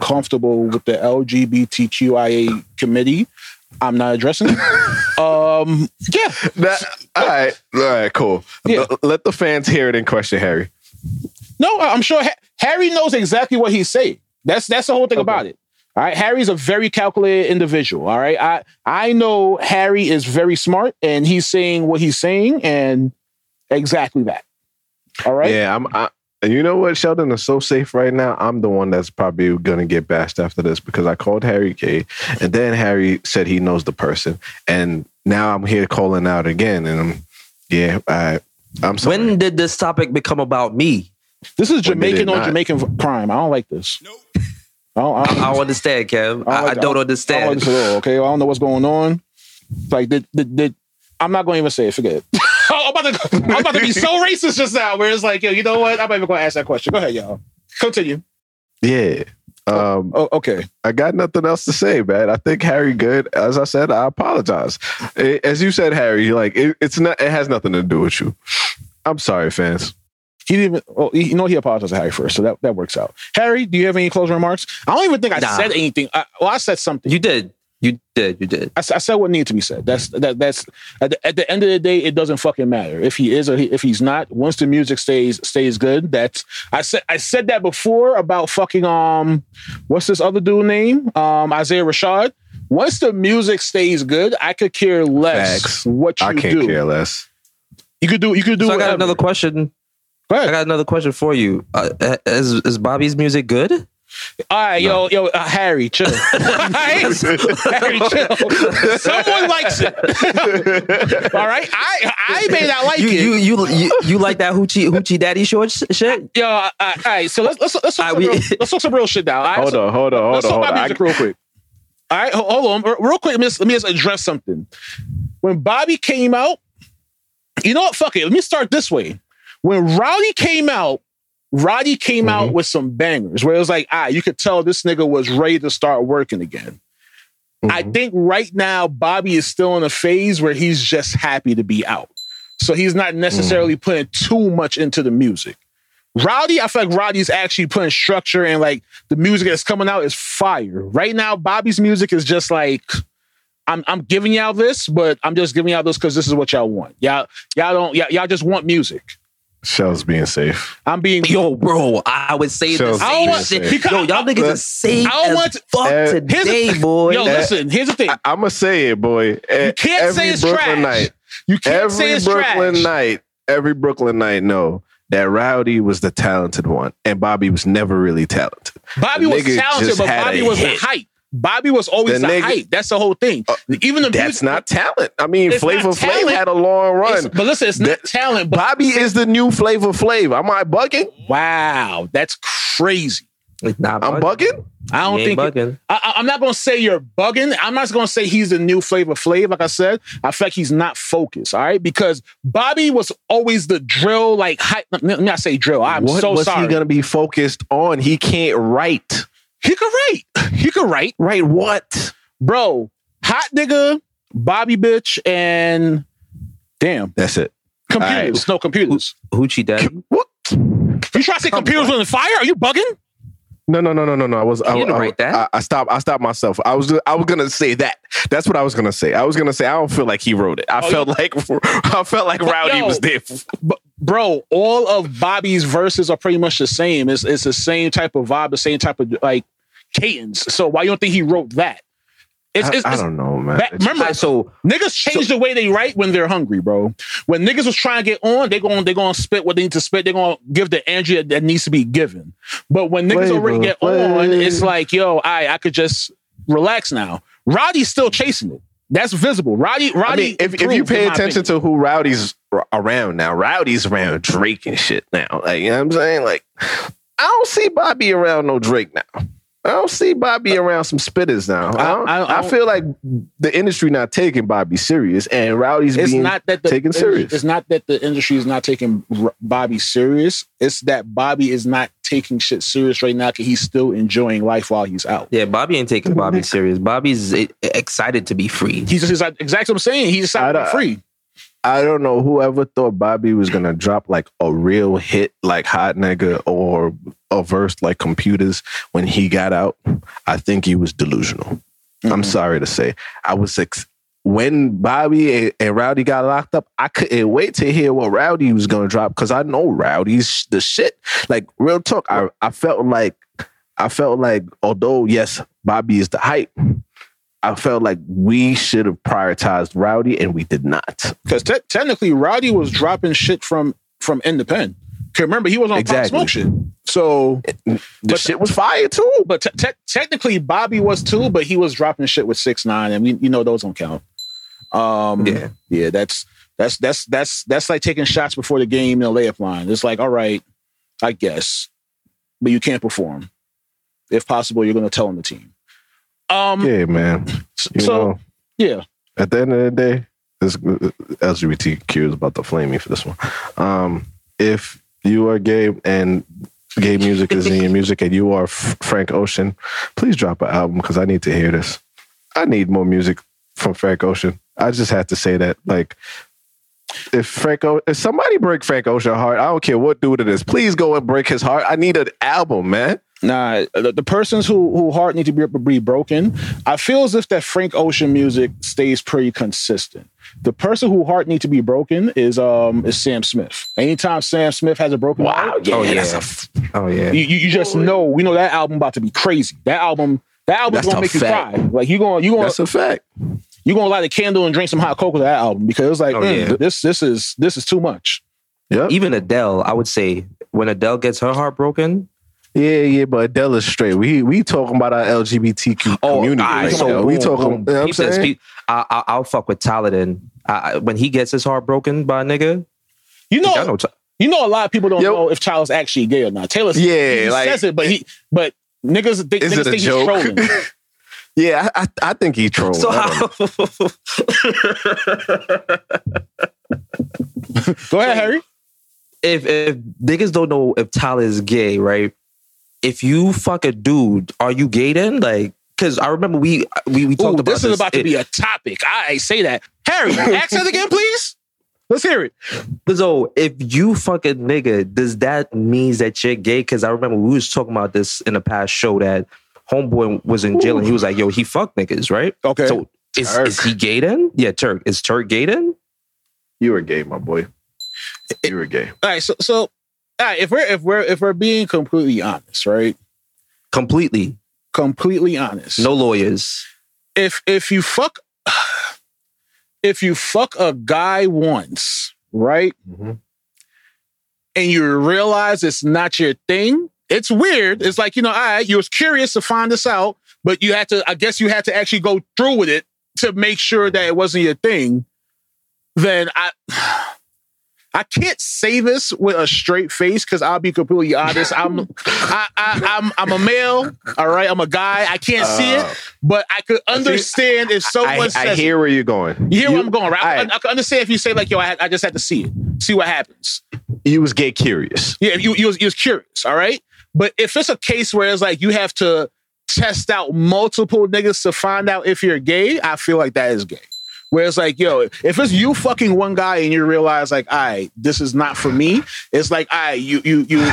comfortable with the LGBTQIA committee. I'm not addressing it. um, yeah, That all right, all right, cool. Yeah. Let- Let the fans hear it in question, Harry. no, I'm sure ha- Harry knows exactly what he's saying. That's that's the whole thing Okay. about it. All right, Harry's a very calculated individual. All right, I I know Harry is very smart, and he's saying what he's saying, and exactly that. All right. Yeah, I'm. I, and you know what? Sheldon is so safe right now. I'm the one that's probably gonna get bashed after this because I called Harry K, and then Harry said he knows the person, and now I'm here calling out again, and I'm, yeah, I, I'm sorry. When did this topic become about me? This is Jamaican it on? Jamaican crime. I don't like this. Nope. I don't, I I don't, don't understand, Kev. I, I don't I understand. don't like this at all. Okay, I don't know what's going on. Like, did, did, did, I'm not going to even say it. Forget it. I'm, about to, I'm about to be so racist just now. Where it's like, yo, you know what? I'm not even going to ask that question. Go ahead, y'all. Continue. yeah. Um, Oh, okay. I got nothing else to say, man. I think Harry good. As I said, I apologize. Eh, As you said, Harry, like it, it's not. It has nothing to do with you. I'm sorry, fans. He didn't even. Oh, you know, he apologized to Harry first, so that, that works out. Harry, do you have any closing remarks? I don't even think I Nah. said anything. I, well, I said something. You did. You did. You did. I said what needed to be said. That's that. That's at the, at the end of the day, it doesn't fucking matter if he is or he, if he's not. Once the music stays stays good, that's I said I said that before about fucking um, what's this other dude name? Um, Isaiah Rashad. Once the music stays good, I could care less Facts. what you I can't do. care less. You could do. You could do. So I got another question. Go I got another question for you. Uh, is is Bobby's music good? All right, yo, yo, uh, Harry, chill. Harry, chill. Someone likes it. All right, I I may not like You it. you you you, you like that hoochie hoochie daddy shorts shit? Yo, uh, uh, all right. So let's let's let's talk, Uh, some, we- real, let's talk some real shit now. All right? Hold so, on, hold on, hold Let's on, talk hold about on. I- music real quick. All right, hold on, real quick. Let me just, let me just address something. when Bobby came out, you know what? Fuck it. Let me start this way. When Rowdy came out, Rowdy came Mhm. out with some bangers where it was like, ah, you could tell this nigga was ready to start working again. I Mhm. think right now Bobby is still in a phase where he's just happy to be out. So he's not necessarily putting too much into the music. Rowdy, I feel like Rowdy's actually putting structure and like the music that's coming out is fire. Right now, Bobby's music is just like, I'm I'm giving y'all this, but I'm just giving y'all this because this is what y'all want. Y'all y'all don't y'all, y'all just want music. Shellz being safe. I'm being Yo, bro, I would say the Shells I don't same want- shit. because- Yo, y'all niggas But- are safe I don't as want to- fuck Uh, here's the- today, boy. Yo, listen, here's the thing. I, I'm gonna say it, boy. You can't say it's trash. night, You can't say every it's Brooklyn trash. night, every Brooklyn night, No, that Rowdy was the talented one, and Bobby was never really talented. Bobby The was talented, but Bobby a was the hit. hype. Bobby was always The the, nigga- hype. That's the whole thing. Uh, Even the That's music, not talent. I mean, It's Flavor Flav had a long it's- run. but listen, it's not talent. But Bobby is the new Flavor Flav. Am I bugging? wow, that's crazy. Nah, I'm bugging. I don't think. bugging. I, I- I'm not gonna say you're bugging. I'm not gonna say he's the new Flavor Flav. Like I said, I feel like he's not focused. All right, because Bobby was always the drill. Like, hype, let me not say drill. I'm what so was sorry. he gonna be focused on? He can't write. He could write. He could write. Write what? bro, hot nigga, Bobby bitch, and damn, That's it. computers. No computers. Hoochie Daddy. What? You try to say Come computers on. was on fire? Are you bugging? No, no, no, no, no, no. I was. I, He didn't I, write that. I, I stopped. I stopped myself. I was. I was gonna say that. That's what I was gonna say. I was gonna say. I don't feel like he wrote it. I Oh, felt like. I felt like But Rowdy yo, was there. B- bro, all of Bobby's verses are pretty much the same. It's it's the same type of vibe, the same type of like cadence. So why you don't think he wrote that? It's, I, it's, I it's- don't know, man. back- remember, Alright, so niggas change the way they write when they're hungry, bro. When niggas was trying to get on, they going they going to spit what they need to spit. They're going to give the energy that, needs to be given. But when niggas Flavor, already get flavor. on, it's like, yo, I I could just relax now. Rowdy's still chasing it. That's visible. Rowdy, Roddy. I mean, if, if you pay attention opinion. to who Rowdy's around now, Rowdy's around Drake and shit now. Like, you know what I'm saying? Like, I don't see Bobby around no Drake now. I don't see Bobby uh, around some spitters now. I, don't- I- I I don't- feel like the industry not taking Bobby serious, and Rowdy's it's being not that the taken serious. It's not that the industry is not taking Bobby serious. It's that Bobby is not taking shit serious right now because he's still enjoying life while he's out. yeah, Bobby ain't taking Bobby serious. Bobby's excited to be free. He's just exactly what I'm saying. He's I decided to be free. I don't know whoever thought Bobby was gonna drop like a real hit like Hot Nigga or a verse like Computers when he got out. I think he was delusional. I'm Mhm. sorry to say. I was ex- when Bobby and, and Rowdy got locked up. I couldn't wait to hear what Rowdy was gonna drop because I know Rowdy's the shit. Like real talk, I I felt like I felt like although yes, Bobby is the hype. I felt like we should have prioritized Rowdy and we did not. Because te- technically, Rowdy was dropping shit from from Independent. remember, he was on Exactly. Pop Smoke shit. So, The But- shit was fire too. but te- te- technically, Bobby was too, but he was dropping shit with six nine, and we you know those don't count. Um, Yeah. yeah, that's that's that's that's that's like taking shots before the game in the layup line. It's like, all right, I guess, but you can't perform. If possible, you're going to tell on the team. Um, Yeah, man. You so know, yeah, at the end of the day, this LGBTQ is about to flame me for this one. Um, if you are gay and gay music is in your music and you are F- Frank Ocean, please drop an album because I need to hear this. I need more music from Frank Ocean. I just had to say that. Like, if Frank, o- if somebody break Frank Ocean heart, I don't care what dude it is. Please go and break his heart. I need an album, man. Nah, the, the persons who who heart need to be, be broken. I feel as if that Frank Ocean music stays pretty consistent. The person who heart need to be broken is um is Sam Smith. Anytime Sam Smith has a broken heart, Oh, yeah. that's a f- Oh yeah. you, you you just know we know that album about to be crazy. That album that album's That's gonna a make you cry. Like you gonna you gonna that's a fact. you gonna light a candle and drink some hot cocoa to that album because it's like Oh, mm, yeah. this this is this is too much. Yeah, Even Adele, I would say when Adele gets her heart broken, yeah, yeah. But Adele is straight. We we talking about our LGBTQ oh, community. alright, right so now. we talking. boom. You know what I'm Peep this, saying? peep- I, I, I'll fuck with Taladin. I, I- when he gets his heart broken by a nigga, You know, I know. Ta- you know, a lot of people don't Yo. know if Tyler's actually gay or not. Taylor, Yeah, he like- says it, but he, but niggas think, Is niggas it a think joke? he's trolling. Yeah, I, I, I think he trolled. So I don't know. how? Go ahead, Harry. if if niggas don't know if Tyler is gay, right? If you fuck a dude, are you gay then? Like, because I remember we we, we talked Ooh, about this This is about to It- be a topic. I say that. Harry, ask that again, please. Let's hear it. So if you fuck a nigga, does that mean that you're gay? Because I remember we was talking about this in the past show that homeboy was in jail and he was like, "Yo, he fucked niggas, right?" Okay. So is, is he gay then? Yeah, Turk. Is Turk gay then? You were gay, my boy. You were gay. all right, so so all right, if we're if we're if we're being completely honest, right? Completely. Completely honest. No lawyers. if if you fuck if you fuck a guy once, right? Mhm. And you realize it's not your thing, it's weird. It's like, you know, all right, you was curious to find this out, but you had to, I guess you had to actually go through with it to make sure that it wasn't your thing. Then I I can't say this with a straight face because I'll be completely honest. I'm I, I, I'm I'm a male, all right. I'm a guy. I can't see it, oh. but I could understand if someone I, says I hear where you're going. you hear where I'm going, right? I, Alright. I can understand if you say like, "Yo, I, I just had to see it, see what happens." You was gay curious. Yeah, you you was, you was curious, all right. But if it's a case where it's like you have to test out multiple niggas to find out if you're gay, I feel like that is gay. Where it's like, yo, if it's you fucking one guy and you realize like, all right, this is not for me. It's like, all right, you you you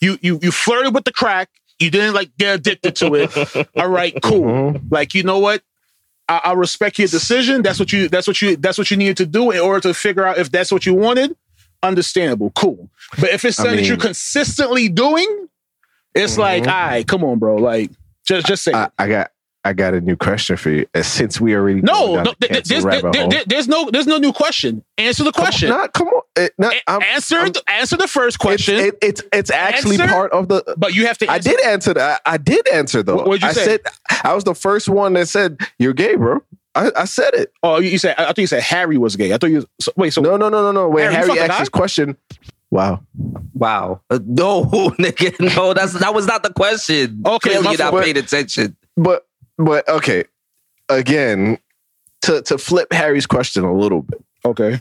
you you you flirted with the crack. You didn't like get addicted to it. All right, cool. Mhm. Like, you know what? I, I respect your decision. That's what you. That's what you. That's what you needed to do in order to figure out if that's what you wanted. Understandable, cool. But if it's I something that you're consistently doing, it's like, Mhm. all right, come on, bro. Like, just just say. I, it. I got I got a new question for you. And since we already no, no. the th- There's, there- there- there's no. There's no new question. Answer the Come on, question. Not, come on. It, not, A- I'm- answer. I'm- the, answer the first question. It's, it, it's it's actually Answer? part of the. but you have to. I did answer that. I did answer though. What- what'd you I say? said I was the first one that said you're gay, bro. I, I said it. Oh, you you said. I thought you said Harry was gay. I thought you. So, wait. So No, no, no, no, no. When Harry, Harry asked guy? this question, wow. Wow. Uh, no, nigga. No, that's that was not the question. Okay, Clearly my you're not paying attention. But but okay. Again, to to flip Harry's question a little bit. okay.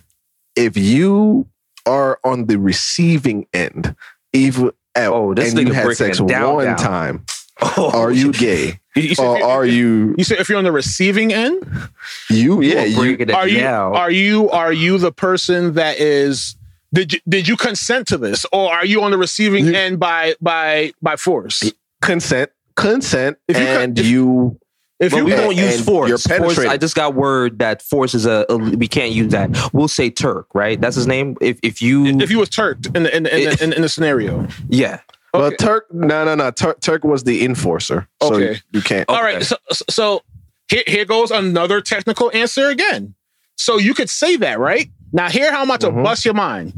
If you are on the receiving end, even oh, oh, this and you had sex down, one down. time, Oh, are you gay? You, you said or are you You said if you're on the receiving end, you? You Yeah, are you, it are you are you are you the person that is did you, did you consent to this or are you on the receiving You- end by by by force consent, consent, If you con- and if- you if But you we and- don't use force. you're force. I just got word that force is a, a- we can't use that. We'll say Turk, right? That's his name. If if you if you was Turk in the in the, in the, in the, in the scenario Well, yeah. Okay. Turk, no, no, no. Turk, Turk was the enforcer. So Okay. you, you can't. all right so so here, here goes another technical answer again so you could say that right now here how I'm about to Mhm. bust your mind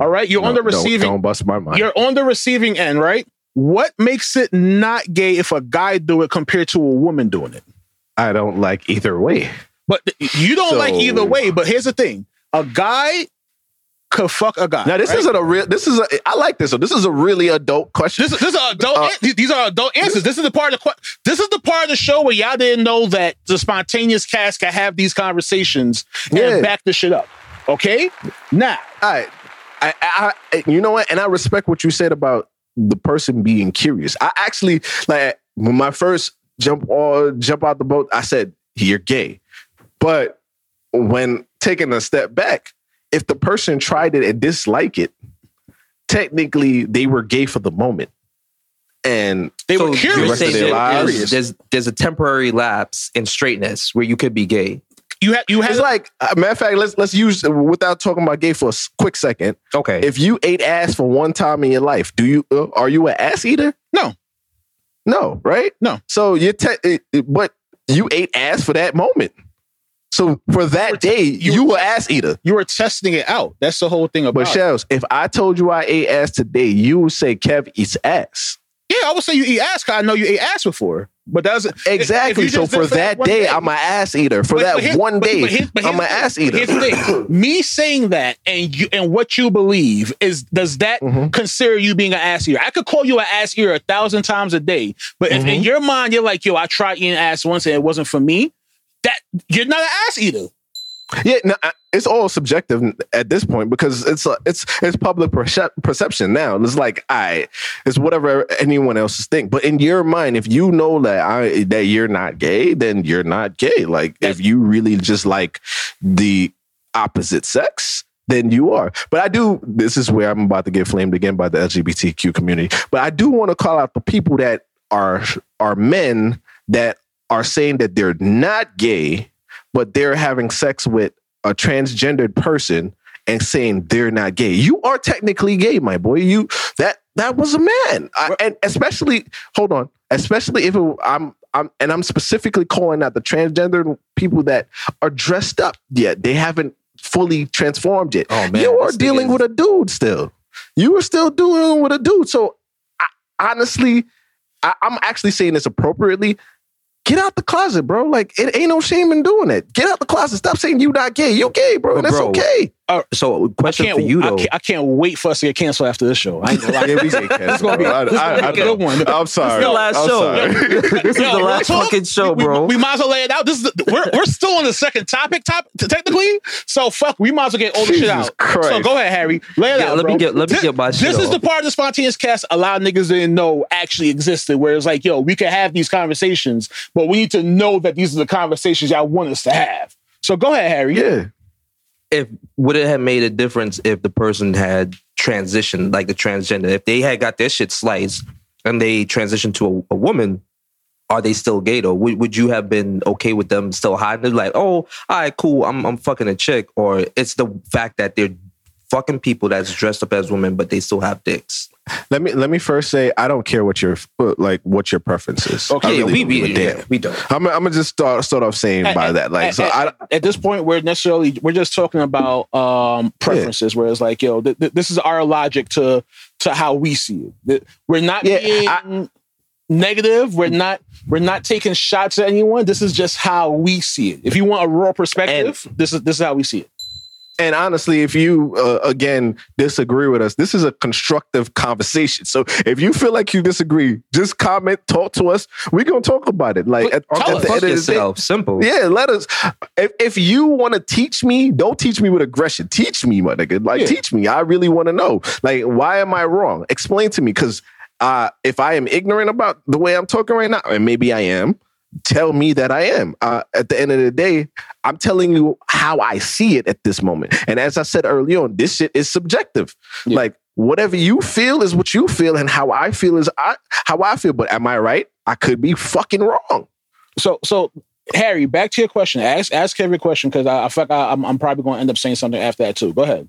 all right you're on the No, don't- receiving Don't, bust my mind. you're on the receiving end right what makes it not gay if a guy do it compared to a woman doing it I don't like either way. But you don't So- like either way. But here's the thing: a guy could fuck a guy. Now this right? isn't a real. This is a. I like this. So this is a really adult question. This, this is adult. Uh, an- these are adult answers. This is the part of the. This is the part of the show where y'all didn't know that the spontaneous cast can have these conversations and Yeah. back the shit up. Okay, now All right. I, I, I, you know what? And I respect what you said about the person being curious. I actually like when my first jump or jump out the boat. I said you're gay, but when taking a step back, if the person tried it and disliked it, technically they were gay for the moment, and they So were curious. rest of their lives. there's, there's there's a temporary lapse in straightness where you could be gay. You have you have it's like uh, matter of fact. Let's let's use without talking about gay for a quick second. Okay. If you ate ass for one time in your life, do you uh, are you an ass eater? No. no, right? No. So you te- it- it- but you ate ass for that moment. So for that day, you you, were- ass eater. you were testing it out. That's the whole thing about. But. Shellz, if I told you I ate ass today, you would say Kev eats ass. Yeah, I would say you eat ass. I know you ate ass before, but that's Exactly. So for that day, I'm an ass eater. For that one day, I'm an ass eater. Here's the thing: me saying that and you and what you believe is does that Mm-hmm. consider you being an ass eater? I could call you an ass eater a thousand times a day, but Mm-hmm. in your mind you're like, yo, I tried eating ass once and it wasn't for me, that you're not an ass eater. Yeah, no, it's all subjective at this point because it's uh, it's it's public percep- perception now. It's like I, it's whatever anyone else think. But in your mind, if you know that I that you're not gay, then you're not gay. Like if you really just like the opposite sex, then you are. But I do. This is where I'm about to get flamed again by the LGBTQ community. But I do want to call out the people that are are men that are saying that they're not gay but they're having sex with a transgendered person and saying they're not gay. You are technically gay, my boy. You that that was a man, I, and especially hold on, especially if it, I'm I'm and I'm specifically calling out the transgender people that are dressed up yet. They haven't fully transformed yet. Oh, man, you are dealing with a dude still. You are still dealing with a dude. So I, honestly, I, I'm actually saying this appropriately get out the closet, bro. Like it ain't no shame in doing it. Get out the closet. Stop saying you not gay. You gay, bro. But That's bro, okay. So, uh, question for you I though. can't, I can't wait for us to get canceled after this show. I ain't gonna. Yeah, we get canceled, This gonna be, bro. I- gonna I- be I a good one. I'm sorry. This is the last I'm show. this is Yo, the last talk, fucking show, we, bro. We, we might as well lay it out. This is the, we're we're still on the second topic, top technically. So fuck, we might as well get all the shit out. Christ. So go ahead, Harry, lay it Yeah, out. let me get- let me This- get my shit This is the part of the spontaneous cast a lot of niggas didn't know actually existed. Where it's like, yo, we can have these conversations, but we need to know that these are the conversations y'all want us to have. So go ahead, Harry. Yeah. If would it have made a difference if the person had transitioned like the transgender if they had got their shit sliced and they transitioned to a, a woman are they still gay though? Would, would you have been okay with them still hiding like oh all right cool I'm, I'm fucking a chick. Or it's the fact that they're fucking people that's dressed up as women but they still have dicks Let me let me first say I don't care what your like what your preference is. Okay, really we, don't we, yeah, we don't I'm, I'm gonna just start start off saying by At- that. Like at, so, I at, at this point, we're necessarily we're just talking about um, preferences. Where it's like, yo, th- th- this is our logic to to how we see it. We're not Yeah, being I- negative. We're not we're not taking shots at anyone. This is just how we see it. If you want a raw perspective, this is this is how we see it. And honestly, if you uh, again disagree with us, this is a constructive conversation. So if you feel like you disagree, just comment, talk to us. We're gonna talk about it. Like at, Tell at us. the fuck end of the day, yourself simple Yeah, let us. If, if you want to teach me, don't teach me with aggression. Teach me, my nigga. Like, Yeah. teach me. I really want to know. Like, why am I wrong? Explain to me. Because uh, if I am ignorant about the way I'm talking right now, and maybe I am, tell me that I am. Uh, at the end of the day, I'm telling you how I see it at this moment. And as I said early on, this shit is subjective. Yeah. Like, whatever you feel is what you feel, and how I feel is I how I feel. But am I right? I could be fucking wrong. So so Harry, back to your question. Ask ask Kevin a question because I, I feel like I, I'm I'm probably going to end up saying something after that too. Go ahead.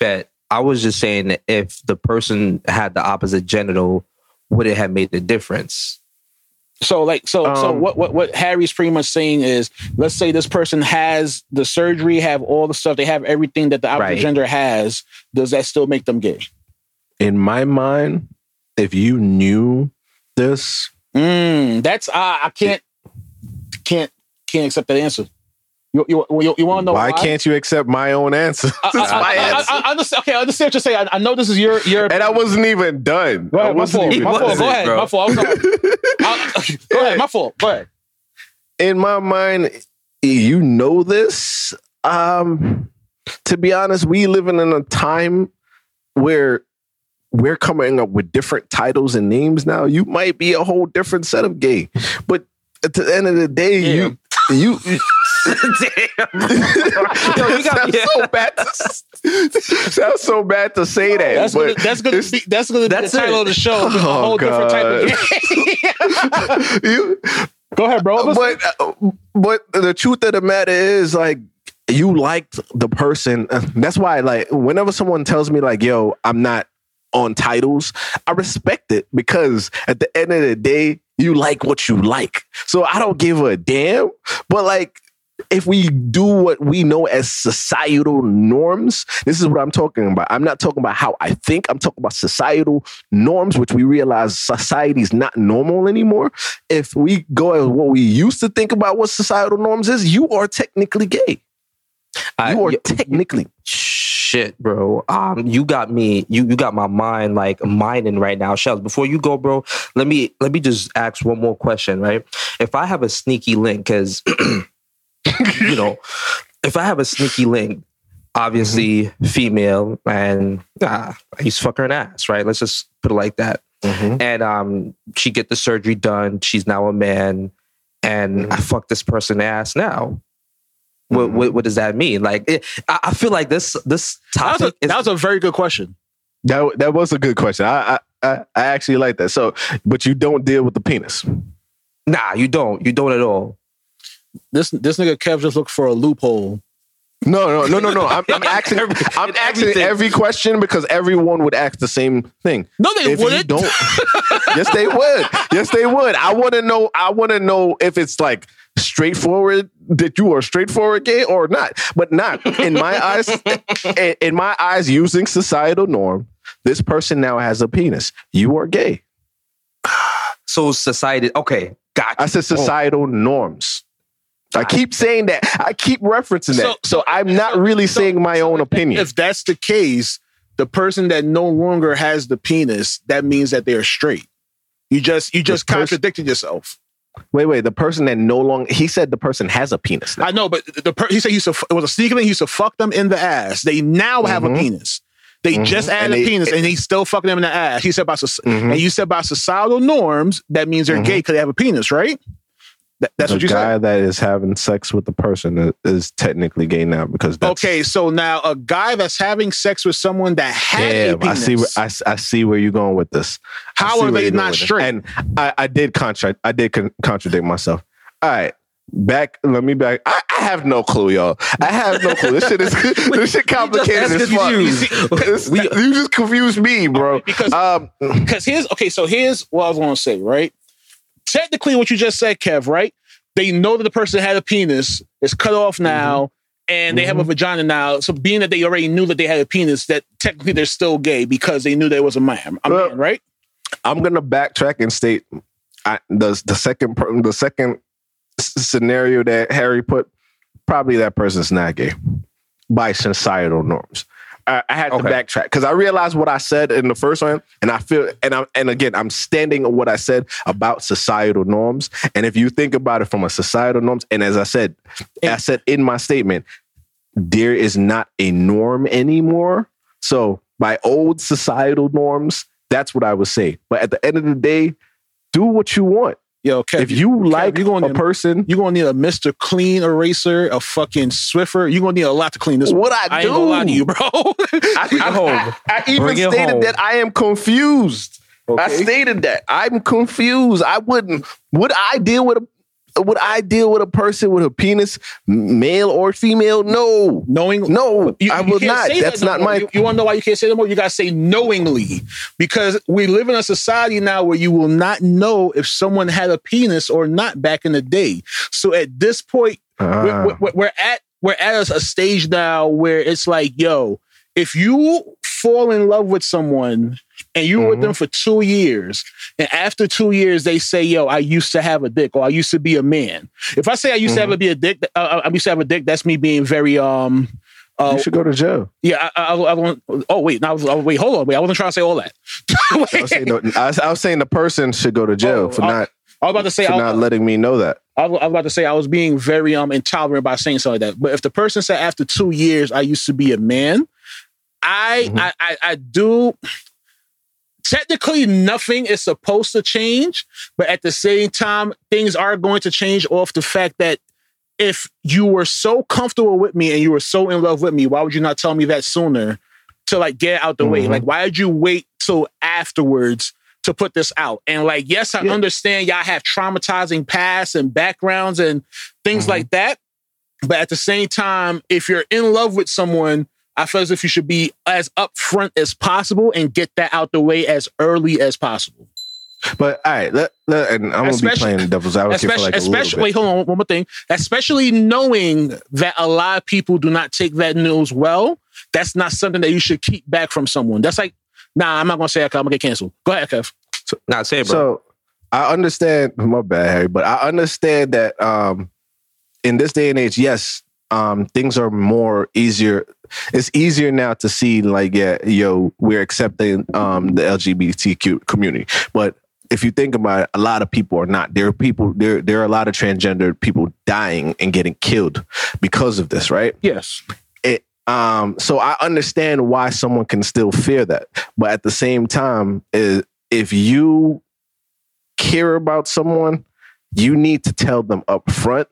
that I was just saying that if the person had the opposite genital, would it have made the difference? So like so so Um, what what what Harry's pretty much saying is let's say this person has the surgery, have all the stuff, they have everything that the opposite Right. gender has. Does that still make them gay? in my mind, if you knew this, Mm, that's uh, I can't can't can't accept that answer. You you you, you want to know why, why, can't you accept my own answer? I, I, my I, answer. I, understand. Okay, I understand what you're saying. I, know this is your your. and I wasn't even done. Go ahead, my wasn't fault. even My fault. Go ahead. bro. My fault. I'm sorry. I- go ahead. My fault. Go ahead. in my mind, you know this. Um, to be honest, we living in a time where we're coming up with different titles and names now. You might be a whole different set of gay, but at the end of the day, you you. Damn. Yo, you got sounds so bad. To, sounds so bad to say that. That's but gonna, that's gonna be that's gonna be the title it. of the show. a Oh, whole different type of God. you, Go ahead, bro. Listen. but uh, but the truth of the matter is like you liked the person uh, that's why like whenever someone tells me like yo i'm not on titles i respect it because at the end of the day you like what you like so i don't give a damn but like if we do what we know as societal norms, this is what I'm talking about. I'm not talking about how I think. I'm talking about societal norms, which we realize society is not normal anymore. If we go as what we used to think about what societal norms is, you are technically gay. I- You are y- technically. Shit, bro. Um, you got me. You you got my mind like mining right now, Shellz. Before you go, bro, let me let me just ask one more question, right? If I have a sneaky link, because you know, if I have a sneaky link, obviously female, and ah, I used to fuck her in ass, right? Let's just put it like that. And um, she get the surgery done. She's now a man, and I fuck this person ass now. What, mm-hmm. what what does that mean? Like, it, I, I feel like this this That was, topic a, is that was a very good question. That that was a good question. I I I, I actually like that. So, but you don't deal with the penis. nah. You don't. You don't at all. This this nigga Kev just looked for a loophole. No, no, no, no, no. I'm, I'm asking. I'm asking everything. every question because everyone would ask the same thing. No, they if wouldn't. don't, yes, they would. Yes, they would. I want to know. I want to know if it's like straightforward that you are straightforward gay or not. But not in my eyes. in, in my eyes, using societal norm, this person now has a penis. You are gay. So society. Okay, got. I said societal oh. norms. I keep saying that. I keep referencing that. So- So, I'm not so- really so- saying my so own opinion. If that's the case, the person that no longer has the penis, that means that they're straight. You just you just The pers- contradicted yourself. Wait, wait. The person that no longer he said the person has a penis. Now. I know, but the per- he said he used to it was a sneaker thing. He used to fuck them in the ass. They now have a Mhm. penis. They Mhm. just added And a they- penis, and he's still fucking them in the ass. He said soc- Mhm. and you said about societal norms. That means they're gay because they have a penis, right? That- that's the what you said. A guy said. that is having sex with the person is, is technically gay now because that's Okay, so now a guy that's having sex with someone that had a Damn, I see. Where, I, I see where you're going with this. How are they not straight? And I, I did contract. I did con- contradict myself. All right. Back, let me back. I, I have no clue, y'all. I have no clue. This shit is this shit complicated as fuck. We- you just confused me, bro. Because- um, Because here's okay, so here's what I was going to say, right? Technically, what you just said, Kev, right? They know that the person had a penis, it's cut off mm-hmm. now, and they have a mm-hmm. vagina now. So, being that they already knew that they had a penis, that technically they're still gay because they knew there was a man, a Well- man, right? I'm gonna backtrack and state I, the the second the second scenario that Harry put. Probably that person's not gay by societal norms. I, I had to backtrack because I realized what I said in the first one, and I feel and I'm and again I'm standing on what I said about societal norms. And if you think about it from a societal norms, and as I said, I said in my statement, there is not a norm anymore. So by old societal norms, that's what I would say. But at the end of the day, do what you want. Yo, Kev, If you like you gonna a need- person, you're gonna need a Mr. Clean eraser, a fucking Swiffer. You're gonna need a lot to clean this. what one. I, I do, ain't gonna lie to you, bro. I, I- home. I- I even Bring stated home. that I am confused. I stated that I'm confused. I wouldn't. Would I deal with a? Would I deal with a person with a penis, male or female? No, Knowing no, You- I can't not. that That's no not more. my. You, you want to know why you can't say that more? You got to say knowingly, because we live in a society now where you will not know if someone had a penis or not back in the day. So at this point, we're, ah. we're, we're at we're at a stage now where it's like, yo, if you fall in love with someone and with Mm-hmm. them for two years, and after two years they say, yo, I used to have a dick or I used to be a man. If I say I used to have Mm-hmm. a be a dick, uh, I used to have a dick. That's me being very um. Uh, you should go to jail. yeah, I, I, I, want. Oh wait, now was- wait, hold on, wait. I wasn't trying to say all that. I was, saying, was, I was saying the person should go to jail Oh, for not I was about to say. for not letting me know that. I was I was about to say I was being very um intolerant by saying something like that. But if the person said after two years I used to be a man, I Mhm. I, I I do. Technically, nothing is supposed to change, but at the same time, things are going to change off the fact that if you were so comfortable with me and you were so in love with me, why would you not tell me that sooner to like get out the way? Mhm. Like, why did you wait till afterwards to put this out? And like, yes, I Yeah. understand y'all have traumatizing pasts and backgrounds and things Mhm. like that. But at the same time, if you're in love with someone, I feel as if you should be as upfront as possible and get that out the way as early as possible. But all right, let, let, and I'm gonna be Especially- playing devil's advocate for especially, like a especially little wait, hold on, one more thing. Especially knowing that a lot of people do not take that news well, that's not something that you should keep back from someone. That's like, nah, I'm not gonna say it. 'cause I'm gonna get canceled. Go ahead, Kev. Not say it, bro. So I understand my bad, Harry, but I understand that um in this day and age, yes, um things are more easier. It's easier now to see like, yeah, yo, we're accepting um the LGBTQ community. But if you think about it, a lot of people are not. There are people there there are a lot of transgender people dying and getting killed because of this, right? Yes. it um so i understand why someone can still fear that but at the same time is if you care about someone you need to tell them up front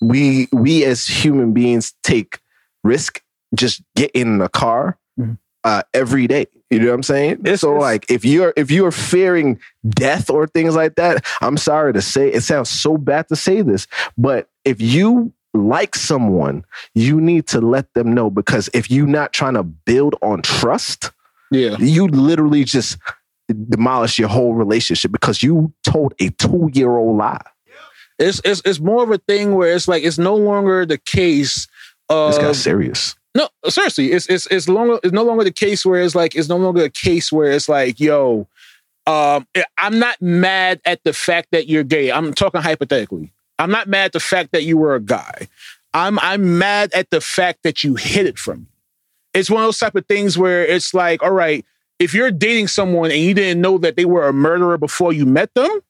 we we as human beings take risk just get in the car Mhm. uh every day you know what i'm saying It's- so it's- like if you're if you're fearing death or things like that i'm sorry to say it sounds so bad to say this but if you like someone you need to let them know because if you're not trying to build on trust Yeah. you literally just demolish your whole relationship because you told a two-year-old lie It's it's it's more of a thing where it's like it's no longer the case this of guy's serious No, seriously, it's it's it's longer it's no longer the case where it's like it's no longer a case where it's like, yo, um, I'm not mad at the fact that you're gay. I'm talking hypothetically. I'm not mad at the fact that you were a guy. I'm I'm mad at the fact that you hid it from me. It's one of those type of things where it's like, all right, if you're dating someone and you didn't know that they were a murderer before you met them,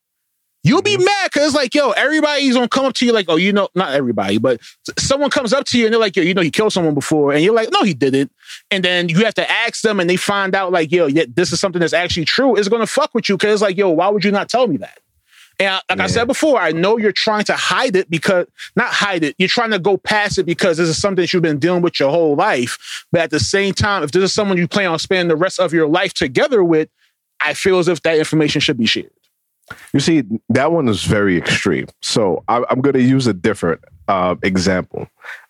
you'll be mad because it's like, yo, everybody's gonna come up to you like, oh, you know, not everybody, but someone comes up to you and they're like, yo, you know, he killed someone before, and you're like, no, he didn't. And then you have to ask them, and they find out like, yo, yeah, this is something that's actually true. It's gonna fuck with you because it's like, yo, why would you not tell me that? And like I said before, I know you're trying to hide it because not hide it. You're trying to go past it because this is something that you've been dealing with your whole life. But at the same time, if this is someone you plan on spending the rest of your life together with, I feel as if that information should be shared. You see, that one is very extreme. So I, I'm going to use a different uh, example.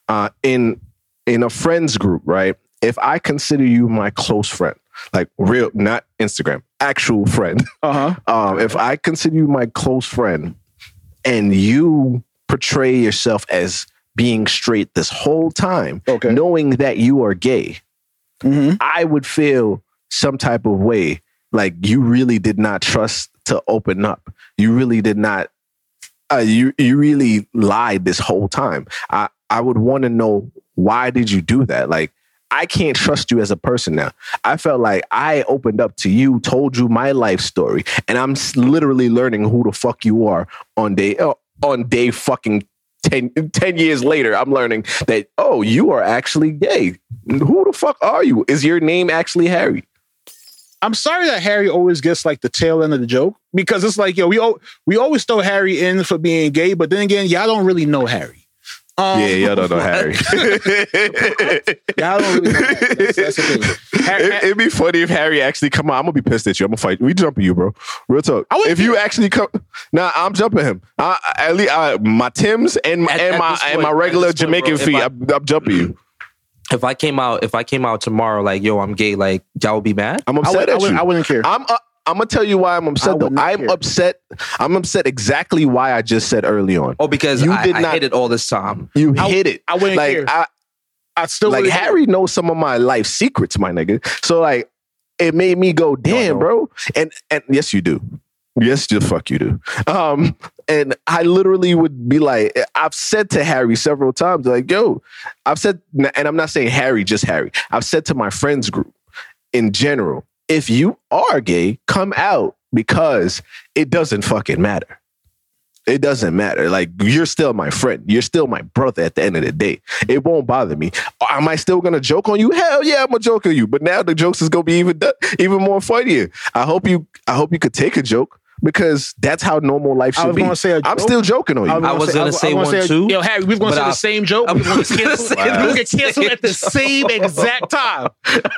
Uh, in in a friends group, right? If I consider you my close friend, like real, not Instagram, actual friend. Uh huh. Um, if I consider you my close friend, and you portray yourself as being straight this whole time, Okay. knowing that you are gay, hmm I would feel some type of way. Like you really did not trust to open up. You really did not. Uh, you you really lied this whole time. I I would want to know why did you do that? Like I can't trust you as a person now. I felt like I opened up to you, told you my life story, and I'm literally learning who the fuck you are on day uh, on day fucking 10, 10 years later. I'm learning that oh, you are actually gay. Who the fuck are you? Is your name actually Harry? I'm sorry that Harry always gets like the tail end of the joke because it's like, yo, we al- we always throw Harry in for being gay, but then again, y'all don't really know Harry. Um, Yeah, y'all don't know Harry. Y'all don't really know Harry. That's, that's the thing. Harry, It, it'd be funny if Harry actually come on. I'm gonna be pissed at you. I'm gonna fight. We jumping you, bro. Real talk. I If you actually come, nah, I'm jumping him. I, I- at least I, my Timbs and At- and at my and my regular this point, Jamaican bro, if fee. I- I'm, I'm jumping you. If I came out, if I came out tomorrow, like, yo, I'm gay, like, y'all would be mad. I'm I, upset would, I, at would, you. I wouldn't care. I'm uh, I'm gonna tell you why I'm upset though. I'm care. upset. I'm upset exactly why I just said early on. Oh, because You I, did I not- hit it all this time. You I- hit it. I wouldn't like care. I, I still like wouldn't care. Harry knows some of my life secrets, my nigga. So like it made me go, damn, know. bro. And and yes, you do. Yes, the fuck you do. Um, and I literally would be like, I've said to Harry several times, like, yo, I've said, and I'm not saying Harry, just Harry. I've said to my friends group in general, if you are gay, come out because it doesn't fucking matter. It doesn't matter. Like you're still my friend. You're still my brother at the end of the day. It won't bother me. Am I still gonna joke on you? Hell yeah, I'm gonna joke on you. But now the jokes is gonna be even even more funnier. I hope you I hope you could take a joke because that's how normal life I should was be. going to say a I'm still joking on you. I was gonna say one too, Yo, Harry, we were gonna say I- the same joke. I We were gonna gonna cancel. say We were the going to cancel at the same exact time.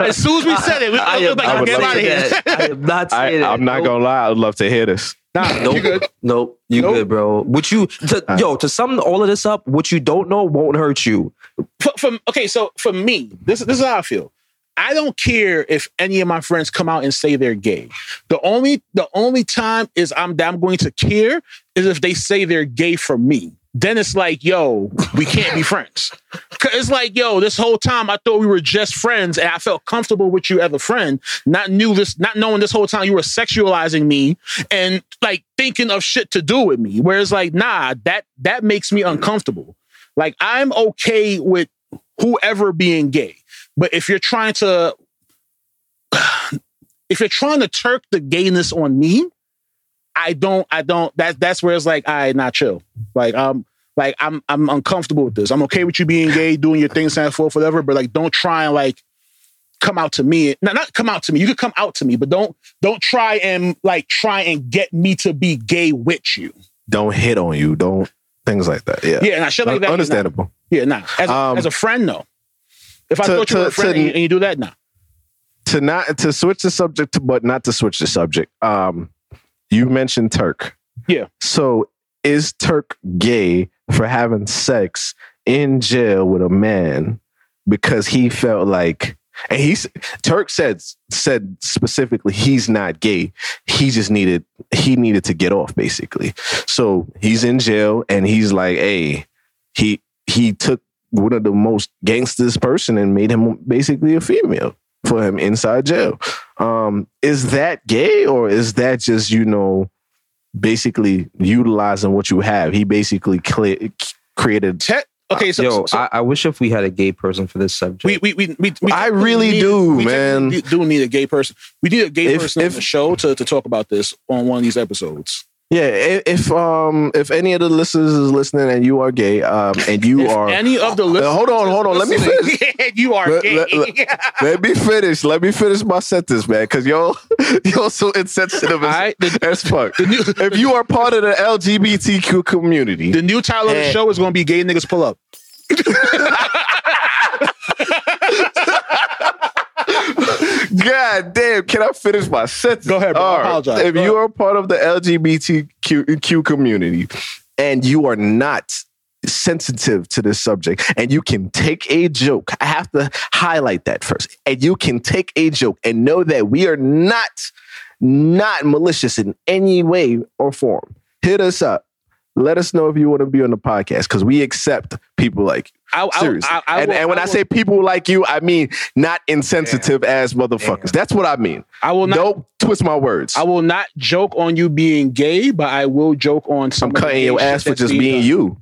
As soon as we said it, we, I we were am, like, I get out of here. I am not I, saying it. I'm not gonna lie. I'd love to hear this. Nah, Nope. you good. Nope. You Nope. good, bro. What you to, yo to sum all of this up, what you don't know won't hurt you. For, for, okay, so for me, this, this is how I feel. I don't care if any of my friends come out and say they're gay. The only the only time is I'm that I'm going to care is if they say they're gay for me. Then it's like, yo, we can't be friends. It's like, yo, this whole time I thought we were just friends, and I felt comfortable with you as a friend. Not knew this, not knowing this whole time you were sexualizing me and like thinking of shit to do with me. Whereas, like, nah, that that makes me uncomfortable. Like, I'm okay with whoever being gay. But if you're trying to if you're trying to turk the gayness on me, I don't I don't that that's where it's like I not chill. Like um like I'm I'm uncomfortable with this. I'm okay with you being gay, doing your thing, stand for whatever, but like don't try and like come out to me. Not not come out to me. You could come out to me, but don't don't try and like try and get me to be gay with you. Don't hit on you. Don't things like that. Yeah. Yeah, and nah, shit like that. nah. Understandable. Yeah, nah. As a, Um, as a friend, no. If I to- thought you were to- a friend to- and, you, and you do that, now. To not to switch the subject, but not to switch the subject. Um, you mentioned Turk. Yeah. So is Turk gay for having sex in jail with a man because he felt like and he's Turk said said specifically he's not gay. He just needed he needed to get off basically. So he's in jail and he's like, hey, he he took one of the most gangsters person and made him basically a female for him inside jail. Um, is that gay or is that just you know basically utilizing what you have? He basically cle- created. Te- okay, so, Yo, so- so I, I wish if we had a gay person for this subject. we, we, we, we, we I really need- do, we man. definitely Do need a gay person. We need a gay If- person if- on the show to, to talk about this on one of these episodes. Yeah, if um if any of the listeners is listening and you are gay, um and you if are any of the Uh, listeners, hold on, hold on. Let me listening, you are Let- gay. let- let- let me finish. Let me finish my sentence, man, because y'all y'all so insensitive All as, right, the, as fuck. the new, If you are part of the LGBTQ community, the new title of the show is going to be "Gay Niggas Pull Up." God damn, can I finish my sentence? Go ahead, bro. I apologize. If Go you are part of the LGBTQ community and you are not sensitive to this subject and you can take a joke, I have to highlight that first. And you can take a joke and know that we are not not malicious in any way or form. Hit us up. Let us know if you want to be on the podcast because we accept people like you. I, Seriously. I, I and, will- and when I, say people like you, I mean not insensitive as motherfuckers. That's what I mean. I will not, Don't twist my words. I will not joke on you being gay, but I will joke on some. I'm cutting your ass for just being done. you.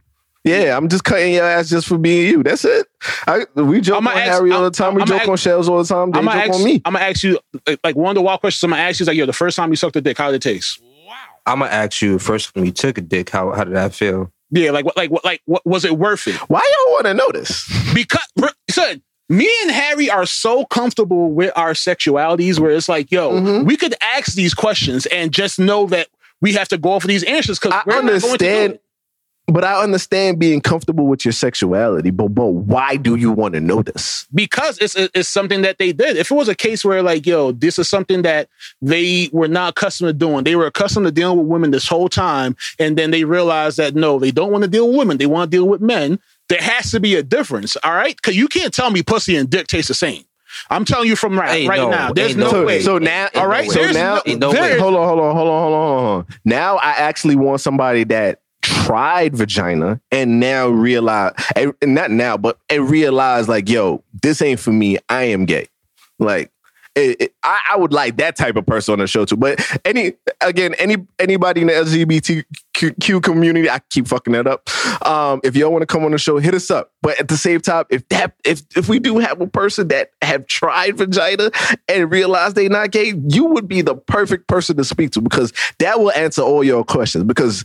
Yeah, I'm just cutting your ass just for being you. That's it. I, we joke I'ma on ask- Harry all the time. We I'ma joke ask- on Shellz all the time. They I'm gonna joke ask, on me. I'm gonna ask you like, like one of the wild questions. I'm gonna ask you is like, yo, the first time you sucked a dick, how did it taste? I'm gonna ask you first when you took a dick. How how did that feel? Yeah, like what, like what, like what was it worth it? Why y'all want to know this? Because bro, son, me and Harry are so comfortable with our sexualities, where it's like, yo, Mhm. we could ask these questions and just know that we have to go off of these answers because I we're not going to do understand- it. But I understand being comfortable with your sexuality. But but why do you want to know this? because it's it's something that they did. If it was a case where like, yo, this is something that they were not accustomed to doing, they were accustomed to dealing with women this whole time, and then they realized that no, they don't want to deal with women, they want to deal with men. There has to be a difference, all right? Because you can't tell me pussy and dick taste the same. I'm telling you from right, Ain't right no- now. There's no, no way. so now, Ain't all no So now, no- Ain't no there- way. hold on, hold on, hold on, hold on, hold on. Now I actually want somebody that tried vagina and now realize, and not now, but and realize like, yo, this ain't for me. I am gay. Like, it, it- I, I would like that type of person on the show too. But any again, any anybody in the LGBTQ community, I keep fucking that up. Um, if y'all want to come on the show, hit us up. But at the same time, if that if if we do have a person that have tried vagina and realized they not gay, you would be the perfect person to speak to because that will answer all your questions. Because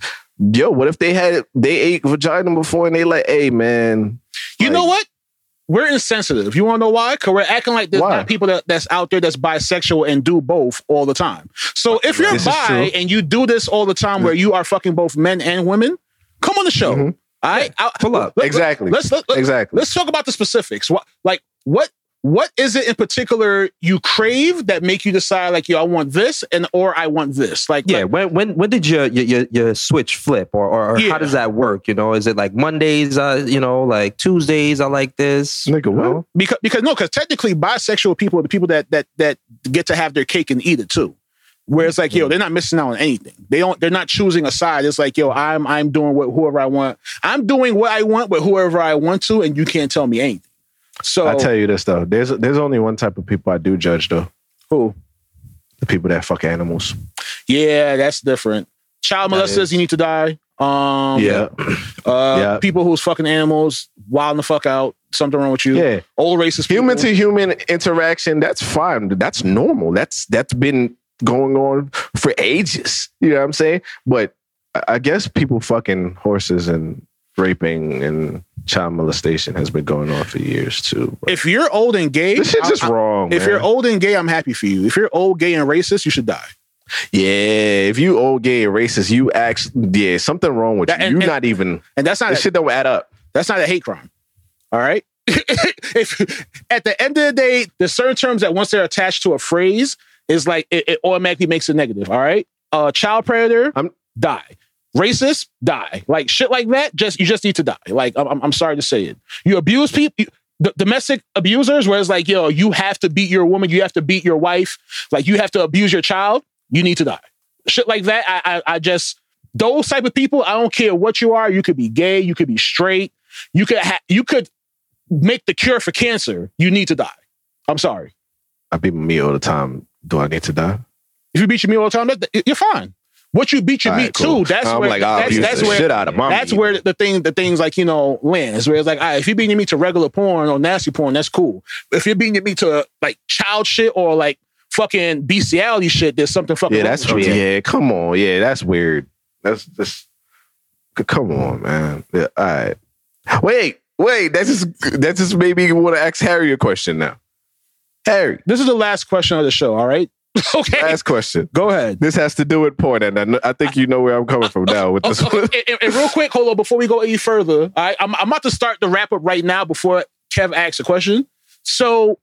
yo, what if they had they ate vagina before and they like, hey man, You know what? We're insensitive. You want to know why? Because we're acting like there's Why? not people that, that's out there that's bisexual and do both all the time. So if you're This bi and you do this all the time where you are fucking both men and women, come on the show. Mhm. All right? I- Pull up. let- Exactly. Let's let, let, exactly. let's talk about the specifics. What like what what is it in particular you crave that make you decide like, yo, I want this and or I want this? Like, Yeah, like, when when when did your your your, your switch flip, or or, or Yeah. how does that work? You know, is it like Mondays? Uh, you know, like Tuesdays? I like this. Nigga, what? know? because because no, because technically bisexual people are the people that that that get to have their cake and eat it too. Where it's like, yo, they're not missing out on anything. They don't. They're not choosing a side. It's like, yo, I'm I'm doing what whoever I want. I'm doing what I want with whoever I want to, and you can't tell me anything. So I tell you this though, there's there's only one type of people I do judge though. who? The people that fuck animals. Yeah, that's different. Child That molesters, is. you need to die. Um, yeah. Uh, Yeah. People who's fucking animals, wilding the fuck out. Something wrong with you. Yeah. Old racist. Human to human interaction, that's fine. That's normal. That's that's been going on for ages. You know what I'm saying? But I- I guess people fucking horses and raping and child molestation has been going on for years too. If you're old and gay, this shit's just wrong. If man. you're old and gay, I'm happy for you. If you're old, gay, and racist, you should die. yeah, if you old gay and racist, you actually yeah, something wrong with That- you. and- You're and- not even And that's not a, shit don't add up. that's not a hate crime. All right. if at the end of the day, there's certain terms that once they're attached to a phrase, is like it, it automatically makes it negative. All right. Uh, child predator, I'm- die. Racist, die. Like shit like that. Just you just need to die. Like I'm, I'm- sorry to say it. You abuse people. You, d- domestic abusers, where it's like, yo, you have to beat your woman, you have to beat your wife, like you have to abuse your child, you need to die. Shit like that. I, I, I just those type of people. I don't care what you are. You could be gay, you could be straight, you could ha- you could make the cure for cancer. You need to die. I'm sorry. I beat me all the time. Do I need to die? If you beat your meat all the time, that, you're fine. What you beat All right, meat cool. too, that's I'm where like, that's, that's the where shit out of my that's meat. where the thing the things like you know lands. Where it's like, all right, if you're beating your meat to regular porn or nasty porn, that's cool. If you're beating your meat to like child shit or like fucking bestiality shit, there's something fucking Yeah, that's with yeah. Come on, yeah, that's weird. That's just come on, man. Yeah, all right. Wait, wait. That's just that just made me want to ask Harry a question now. Harry, This is the last question of the show. All right. okay. last question. Go ahead. This has to do with porn, and I, kn- I think you know where I'm coming from now with this oh, one. and, and- and real quick, hold on, before we go any further, all right, I'm, I'm about to start the wrap up right now before Kev asks a question. So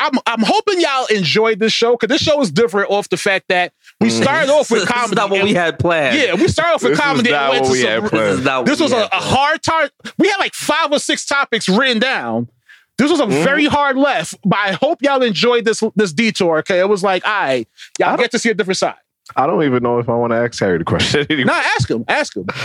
I'm I'm hoping y'all enjoyed this show because this show is different off the fact that we mm. started off with this comedy. is not what we had planned. Yeah, we started off with This is comedy. and not went what to we some- had planned. This is not This what was we a, a hard time. We had like five or six topics written down. This was a Mm-hmm. very hard left, but I hope y'all enjoyed this this detour. Okay, it was like, all right, y'all get to see a different side. I don't even know if I want to ask Harry the question. anymore. No, ask him, ask him.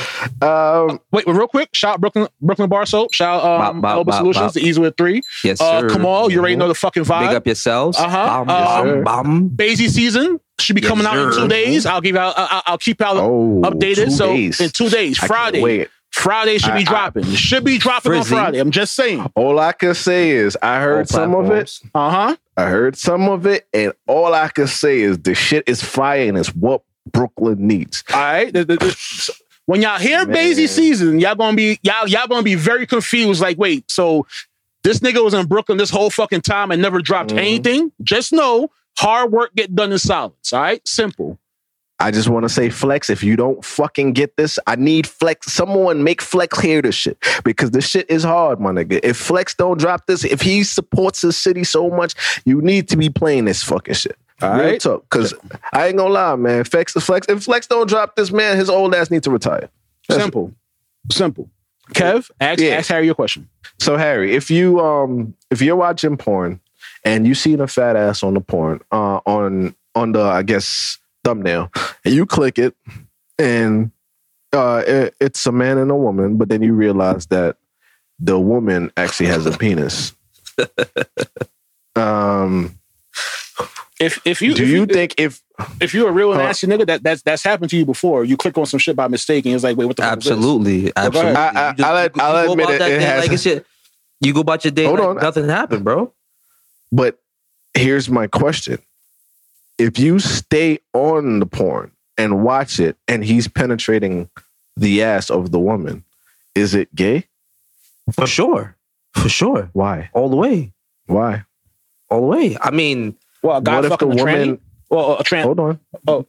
Um, Wait, real quick, shout out Brooklyn Brooklyn Bar Soap, shout out um, Bop, bop, bop, Solutions, bop. the easy with three. Yes, Uh, sir. Kamal, you already know the fucking vibe. Big up yourselves. Uh-huh. Bum, Um, bum. Basie season should be Yes, coming out in two days. I'll give out. I'll, I'll keep out oh, updated. so days. in two days, I Friday, wait. Friday should be I- dropping. It should be dropping Frizzy. on Friday. I'm just saying. All I can say is I heard All some of it. Uh huh. I heard some of it, and all I can say is the shit is fire and it's what Brooklyn needs. All right. The- the- the- when y'all hear Man. Basie season, y'all gonna be y'all y'all gonna be very confused. Like, wait, so this nigga was in Brooklyn this whole fucking time and never dropped Mhm. anything? Just know hard work get done in silence. All right, simple. I just want to say, Flex, if you don't fucking get this, I need Flex. Someone make Flex hear this shit because this shit is hard, my nigga. If Flex don't drop this, if he supports his city so much, you need to be playing this fucking shit. All Real right. talk, because I ain't gonna lie, man. Flex, Flex, if Flex don't drop this, man, his old ass need to retire. That's Simple. Simple. Kev, ask, Yeah. ask Harry your question. So Harry, if you um if you're watching porn and you seen a fat ass on the porn uh on on the I guess thumbnail and you click it and uh it, it's a man and a woman, but then you realize that the woman actually has a penis. um If if you do if you think if if you're a real Huh? nasty nigga, that that's that's happened to you before. You click on some shit by mistake and it's like, wait, what the fuck? Absolutely, ahead. absolutely. I- I- You just- I'll you- I'll you admit it- it has- like it's shit. You go about your day Hold like on. nothing happened, bro. But here's my question. If you stay on the porn and watch it and he's penetrating the ass of the woman, is it gay? For sure, for sure, Why? all the way, Why? all the way. I mean, Well, a guy what if the fucking a tranny? woman Well, a trans. hold on.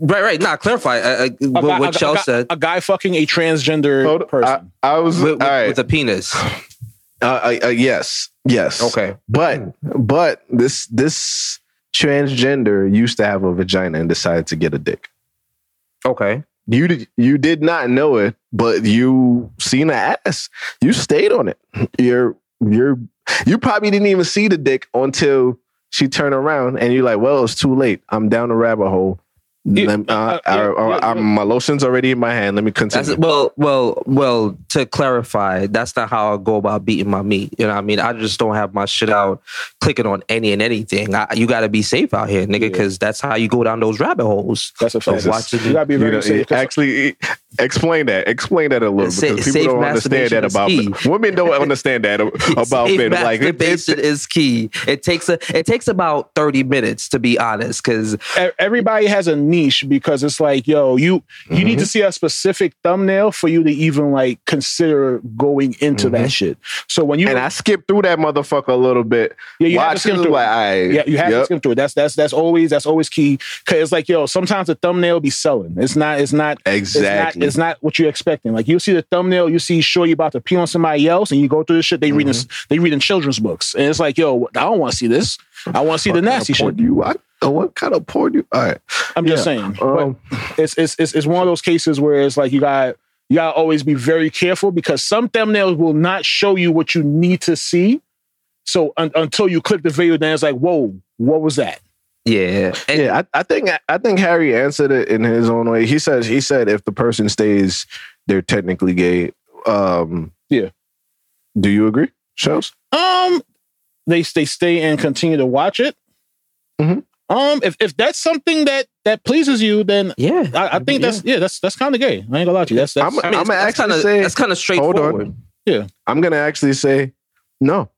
right, right. Nah, clarify uh, uh, what, guy- what Chell said A guy fucking a transgender Hold- person. I, I was with, with, all right. with a penis. Uh, uh, uh, yes, yes. Okay. but but this this transgender used to have a vagina and decided to get a dick. Okay. You did you did not know it, but you seen an ass. You stayed on it. You're you're you probably didn't even see the dick until she turned around and you're like, well, it's too late. I'm down the rabbit hole. Yeah, uh, uh, yeah, uh, yeah, my lotion's already in my hand. Let me continue. Well, well, well. To clarify, that's not how I go about beating my meat. You know, what I mean, I just don't have my shit out clicking on any and anything. I, you got to be safe out here, nigga, Yeah. because that's how you go down those rabbit holes. That's a fact. Jesus. watching- You gotta be You very know, safe. actually, explain that. Explain that a little Sa- because people don't understand that about men. women. Don't understand that about Safe men. Like it, masturbation is key. It takes a it takes about thirty minutes to be honest, because everybody has a niche because it's like, yo, you you need to see a specific thumbnail for you to even like consider going into Mhm. that shit. So when you and I skipped through that motherfucker a little bit. yeah, you have to skim through. it. like, I, Yeah, you have to skim through it. That's that's that's always that's always key. Cause it's like, yo, sometimes the thumbnail be selling. It's not, it's not exactly. It's not, it's not what you're expecting. Like you see the thumbnail, you see sure you about to pee on somebody else, and you go through this shit. They reading they reading children's books, and it's like, yo, I don't want to see this. I want to see the What kind of nasty shit. You watch? Oh, what kind of porn you? All right. I'm just Yeah. saying. Um, it's, it's it's it's one of those cases where it's like you got you got to always be very careful because some thumbnails will not show you what you need to see. So un- until you click the video, then it's like, whoa, what was that? yeah, and yeah, I, I think I think Harry answered it in his own way. He says he said if the person stays, they're technically gay. Um, Yeah. Do you agree, Shows? Um, they they stay and continue to watch it. Mhm. Um, if if that's something that that pleases you, then yeah. I, I think that's yeah, that's that's kind of gay. I ain't gonna lie to you. That's that's I'm- I mean, I'ma that's actually kind of say- that's kind of Hold on. straightforward. I'm gonna actually say no.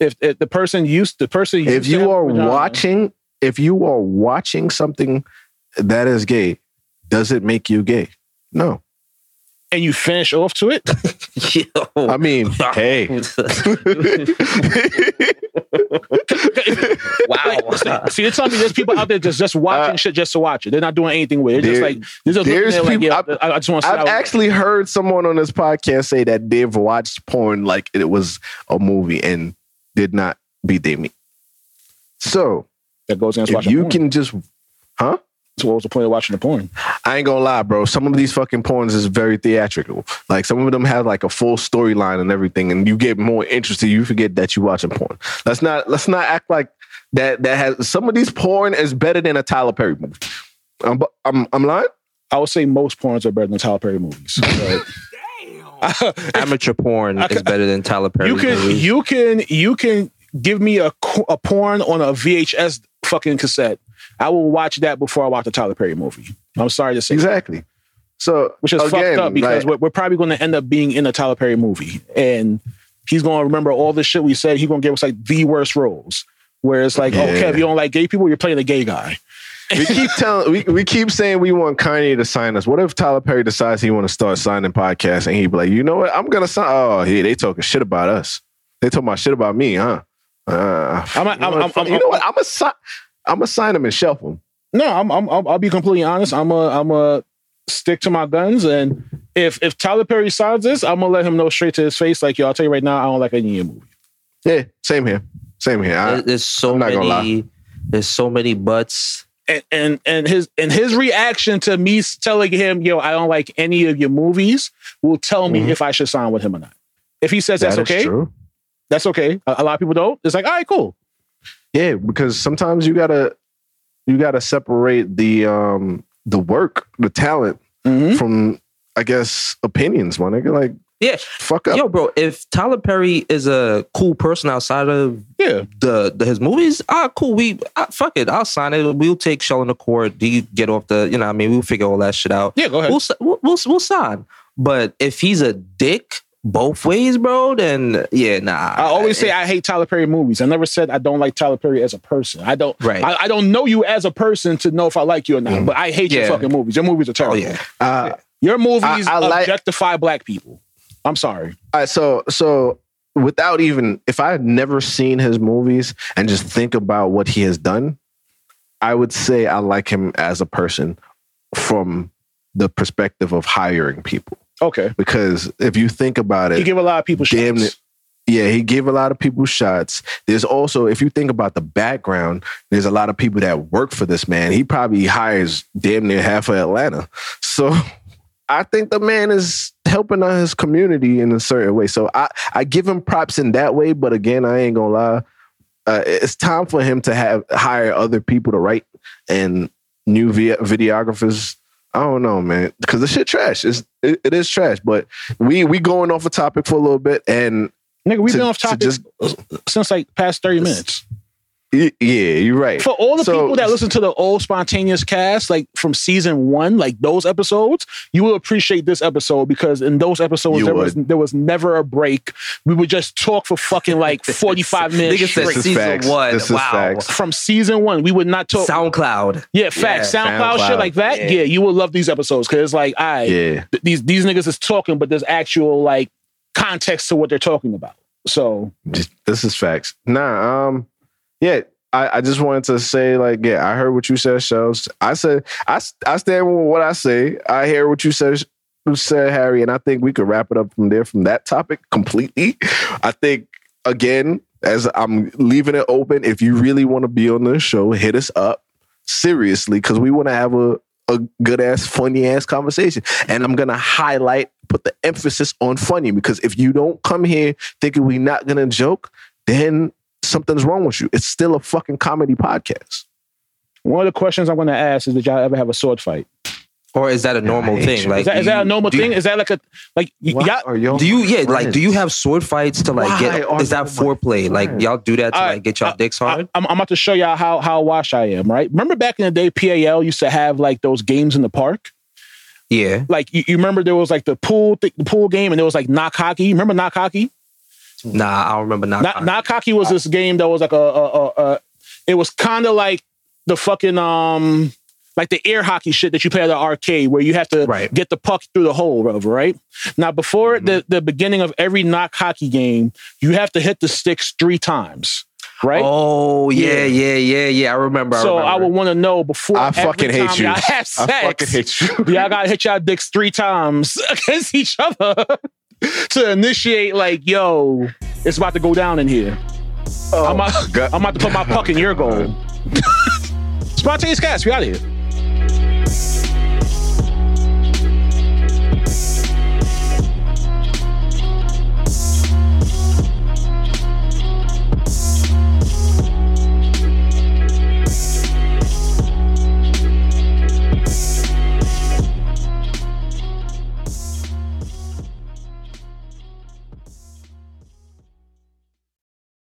if, if the person used the person If used to you are vagina- watching, if you are watching something that is gay, does it make you gay? No. And you finish off to it, Yo. I mean, hey. wow. See, you're telling me there's people out there just just watching Uh, shit just to watch it. They're not doing anything with it. They're just there- like they're just looking there's there like, people- yeah, I, I just want to. I've actually heard someone on this podcast say that they've watched porn like it was a movie and did not be their meat. So that goes against if you porn. can just, huh? So what was the point of watching the porn? I ain't gonna lie, bro. Some of these fucking porns is very theatrical. Like some of them have like a full storyline and everything, and you get more interested. You forget that you watching porn. Let's not let's not act like that. That has some of these porn is better than a Tyler Perry movie. I'm I'm, I'm lying. I would say most porns are better than Tyler Perry movies. But Amateur porn I is better than Tyler Perry. you can movies. you can you can give me a a porn on a VHS fucking cassette. I will watch that before I watch the Tyler Perry movie. I'm sorry to say, that. Exactly. So which is again, fucked up because like, we're, we're probably going to end up being in a Tyler Perry movie, and he's going to remember all the shit we said. He's going to give us like the worst roles. Where it's like, oh, Yeah. Kev, you don't like gay people, you're playing a gay guy. we keep telling we, we keep saying we want Kanye to sign us. What if Tyler Perry decides he want to start signing podcasts and he be like, you know what? I'm gonna sign. Oh, yeah, they talking shit about us. They talking about shit about me, huh? Uh, I'm a- you know I'm- what? I'm- I'm- you know what? I'm a sign. I'm gonna sign him and shelf him. No, I'm, I'm, I'll, I'll be completely honest. I'm a, I'm a stick to my guns, and if if Tyler Perry signs this, I'm gonna let him know straight to his face, like, yo, I'll tell you right now, I don't like any of your movie. Yeah, same here. Same here. I, There's so I'm not many. There's so many butts. And and and his and his reaction to me telling him, yo, I don't like any of your movies, will tell me Mhm. if I should sign with him or not. If he says that's that is okay, true. That's okay. A, a lot of people don't. It's like, all right, cool. Yeah, because sometimes you gotta you gotta separate the um the work, the talent Mhm. from I guess opinions, my nigga. Like Yeah. fuck up. Yo, bro, if Tyler Perry is a cool person outside of Yeah, the, the his movies, ah, cool. We ah, fuck it. I'll sign it. We'll take Shell in the court. Do you get off the? You know, what I mean, we'll figure all that shit out. yeah. Go ahead. We'll, we'll we'll we'll sign. But if he's a dick both ways, bro, then yeah, nah. I always say I hate Tyler Perry movies. I never said I don't like Tyler Perry as a person. I don't. Right. I, I don't know you as a person to know if I like you or not. But I hate your fucking movies. Your movies are oh terrible. yeah. Uh, Your movies I- I like- objectify black people. I'm sorry. All right, so so without even if I had never seen his movies and just think about what he has done, I would say I like him as a person from the perspective of hiring people. Okay. Because if you think about it, He it, give a lot of people damn shots. it. Yeah, he gave a lot of people shots. There's also, if you think about the background, there's a lot of people that work for this man. He probably hires damn near half of Atlanta. So I think the man is helping out his community in a certain way. So I, I give him props in that way. But again, I ain't gonna lie. Uh, it's time for him to have hire other people to write and new vi- videographers. I don't know, man, because the shit trash. It's, it, it is trash. But we we going off a topic for a little bit, and Nigga, we've To- been off to topic just- since like past 30 minutes. Y- yeah, you're right. For all the So- people that listen to the old spontaneous cast, like from season one, like those episodes, you will appreciate this episode because in those episodes You there was there was never a break. We would just talk for fucking like 45 minutes Nigga said straight. is season facts. one. This is wow. facts. From season one, we would not talk. SoundCloud. yeah, facts. Yeah, SoundCloud, SoundCloud. shit like that. Yeah. Yeah. you will love these episodes because it's like, I Yeah. these these niggas is talking, but there's actual like context to what they're talking about. So Just- this is facts. Nah, um, yeah. I, I just wanted to say, like, yeah, I heard what you said, Shellz. I said, I, I stand with what I say. I hear what you said, said, Harry, and I think we could wrap it up from there from that topic completely. I think again, as I'm leaving it open, if you really want to be on the show, hit us up seriously because we want to have a a good ass, funny ass conversation. And I'm gonna highlight, put the emphasis on funny because if you don't come here thinking we're not gonna joke, then something's wrong with you. It's still a fucking comedy podcast. one of the questions I'm going to ask is, did y'all ever have a sword fight? Or is that a normal hate thing? you. Like, Is that, is do that a normal do you- thing? Is that like a like y- y'all? are y'all Do you yeah like do you have sword fights to like Why get are is that you my foreplay like friend? y'all do that to I- like get y'all I- dicks hard? I, am I'm about to show y'all how how wash I am. Right? Remember back in the day, PAL used to have like those games in the park. yeah, Like you, you remember there was like the pool th- the pool game, and there was like knock hockey. Remember knock hockey? Nah, I don't remember not. Knock, knock hockey was this game that was like a, a, a, a it was kind of like the fucking um like the air hockey shit that you play at the arcade where you have to Right. get the puck through the hole, whatever, right? Now before the the beginning of every knock hockey game, you have to hit the sticks three times, right? Oh yeah, Yeah. yeah, yeah, yeah. I remember. so I, remember. would want to know before I fucking hate time you. y'all have I sex, fucking hate you. y'all gotta hit y'all dicks three times against each other to initiate like, yo, it's about to go down in here. Oh. I'm, about, Oh, God. I'm about to put my puck in your goal. Spontaneous cast, we out of here.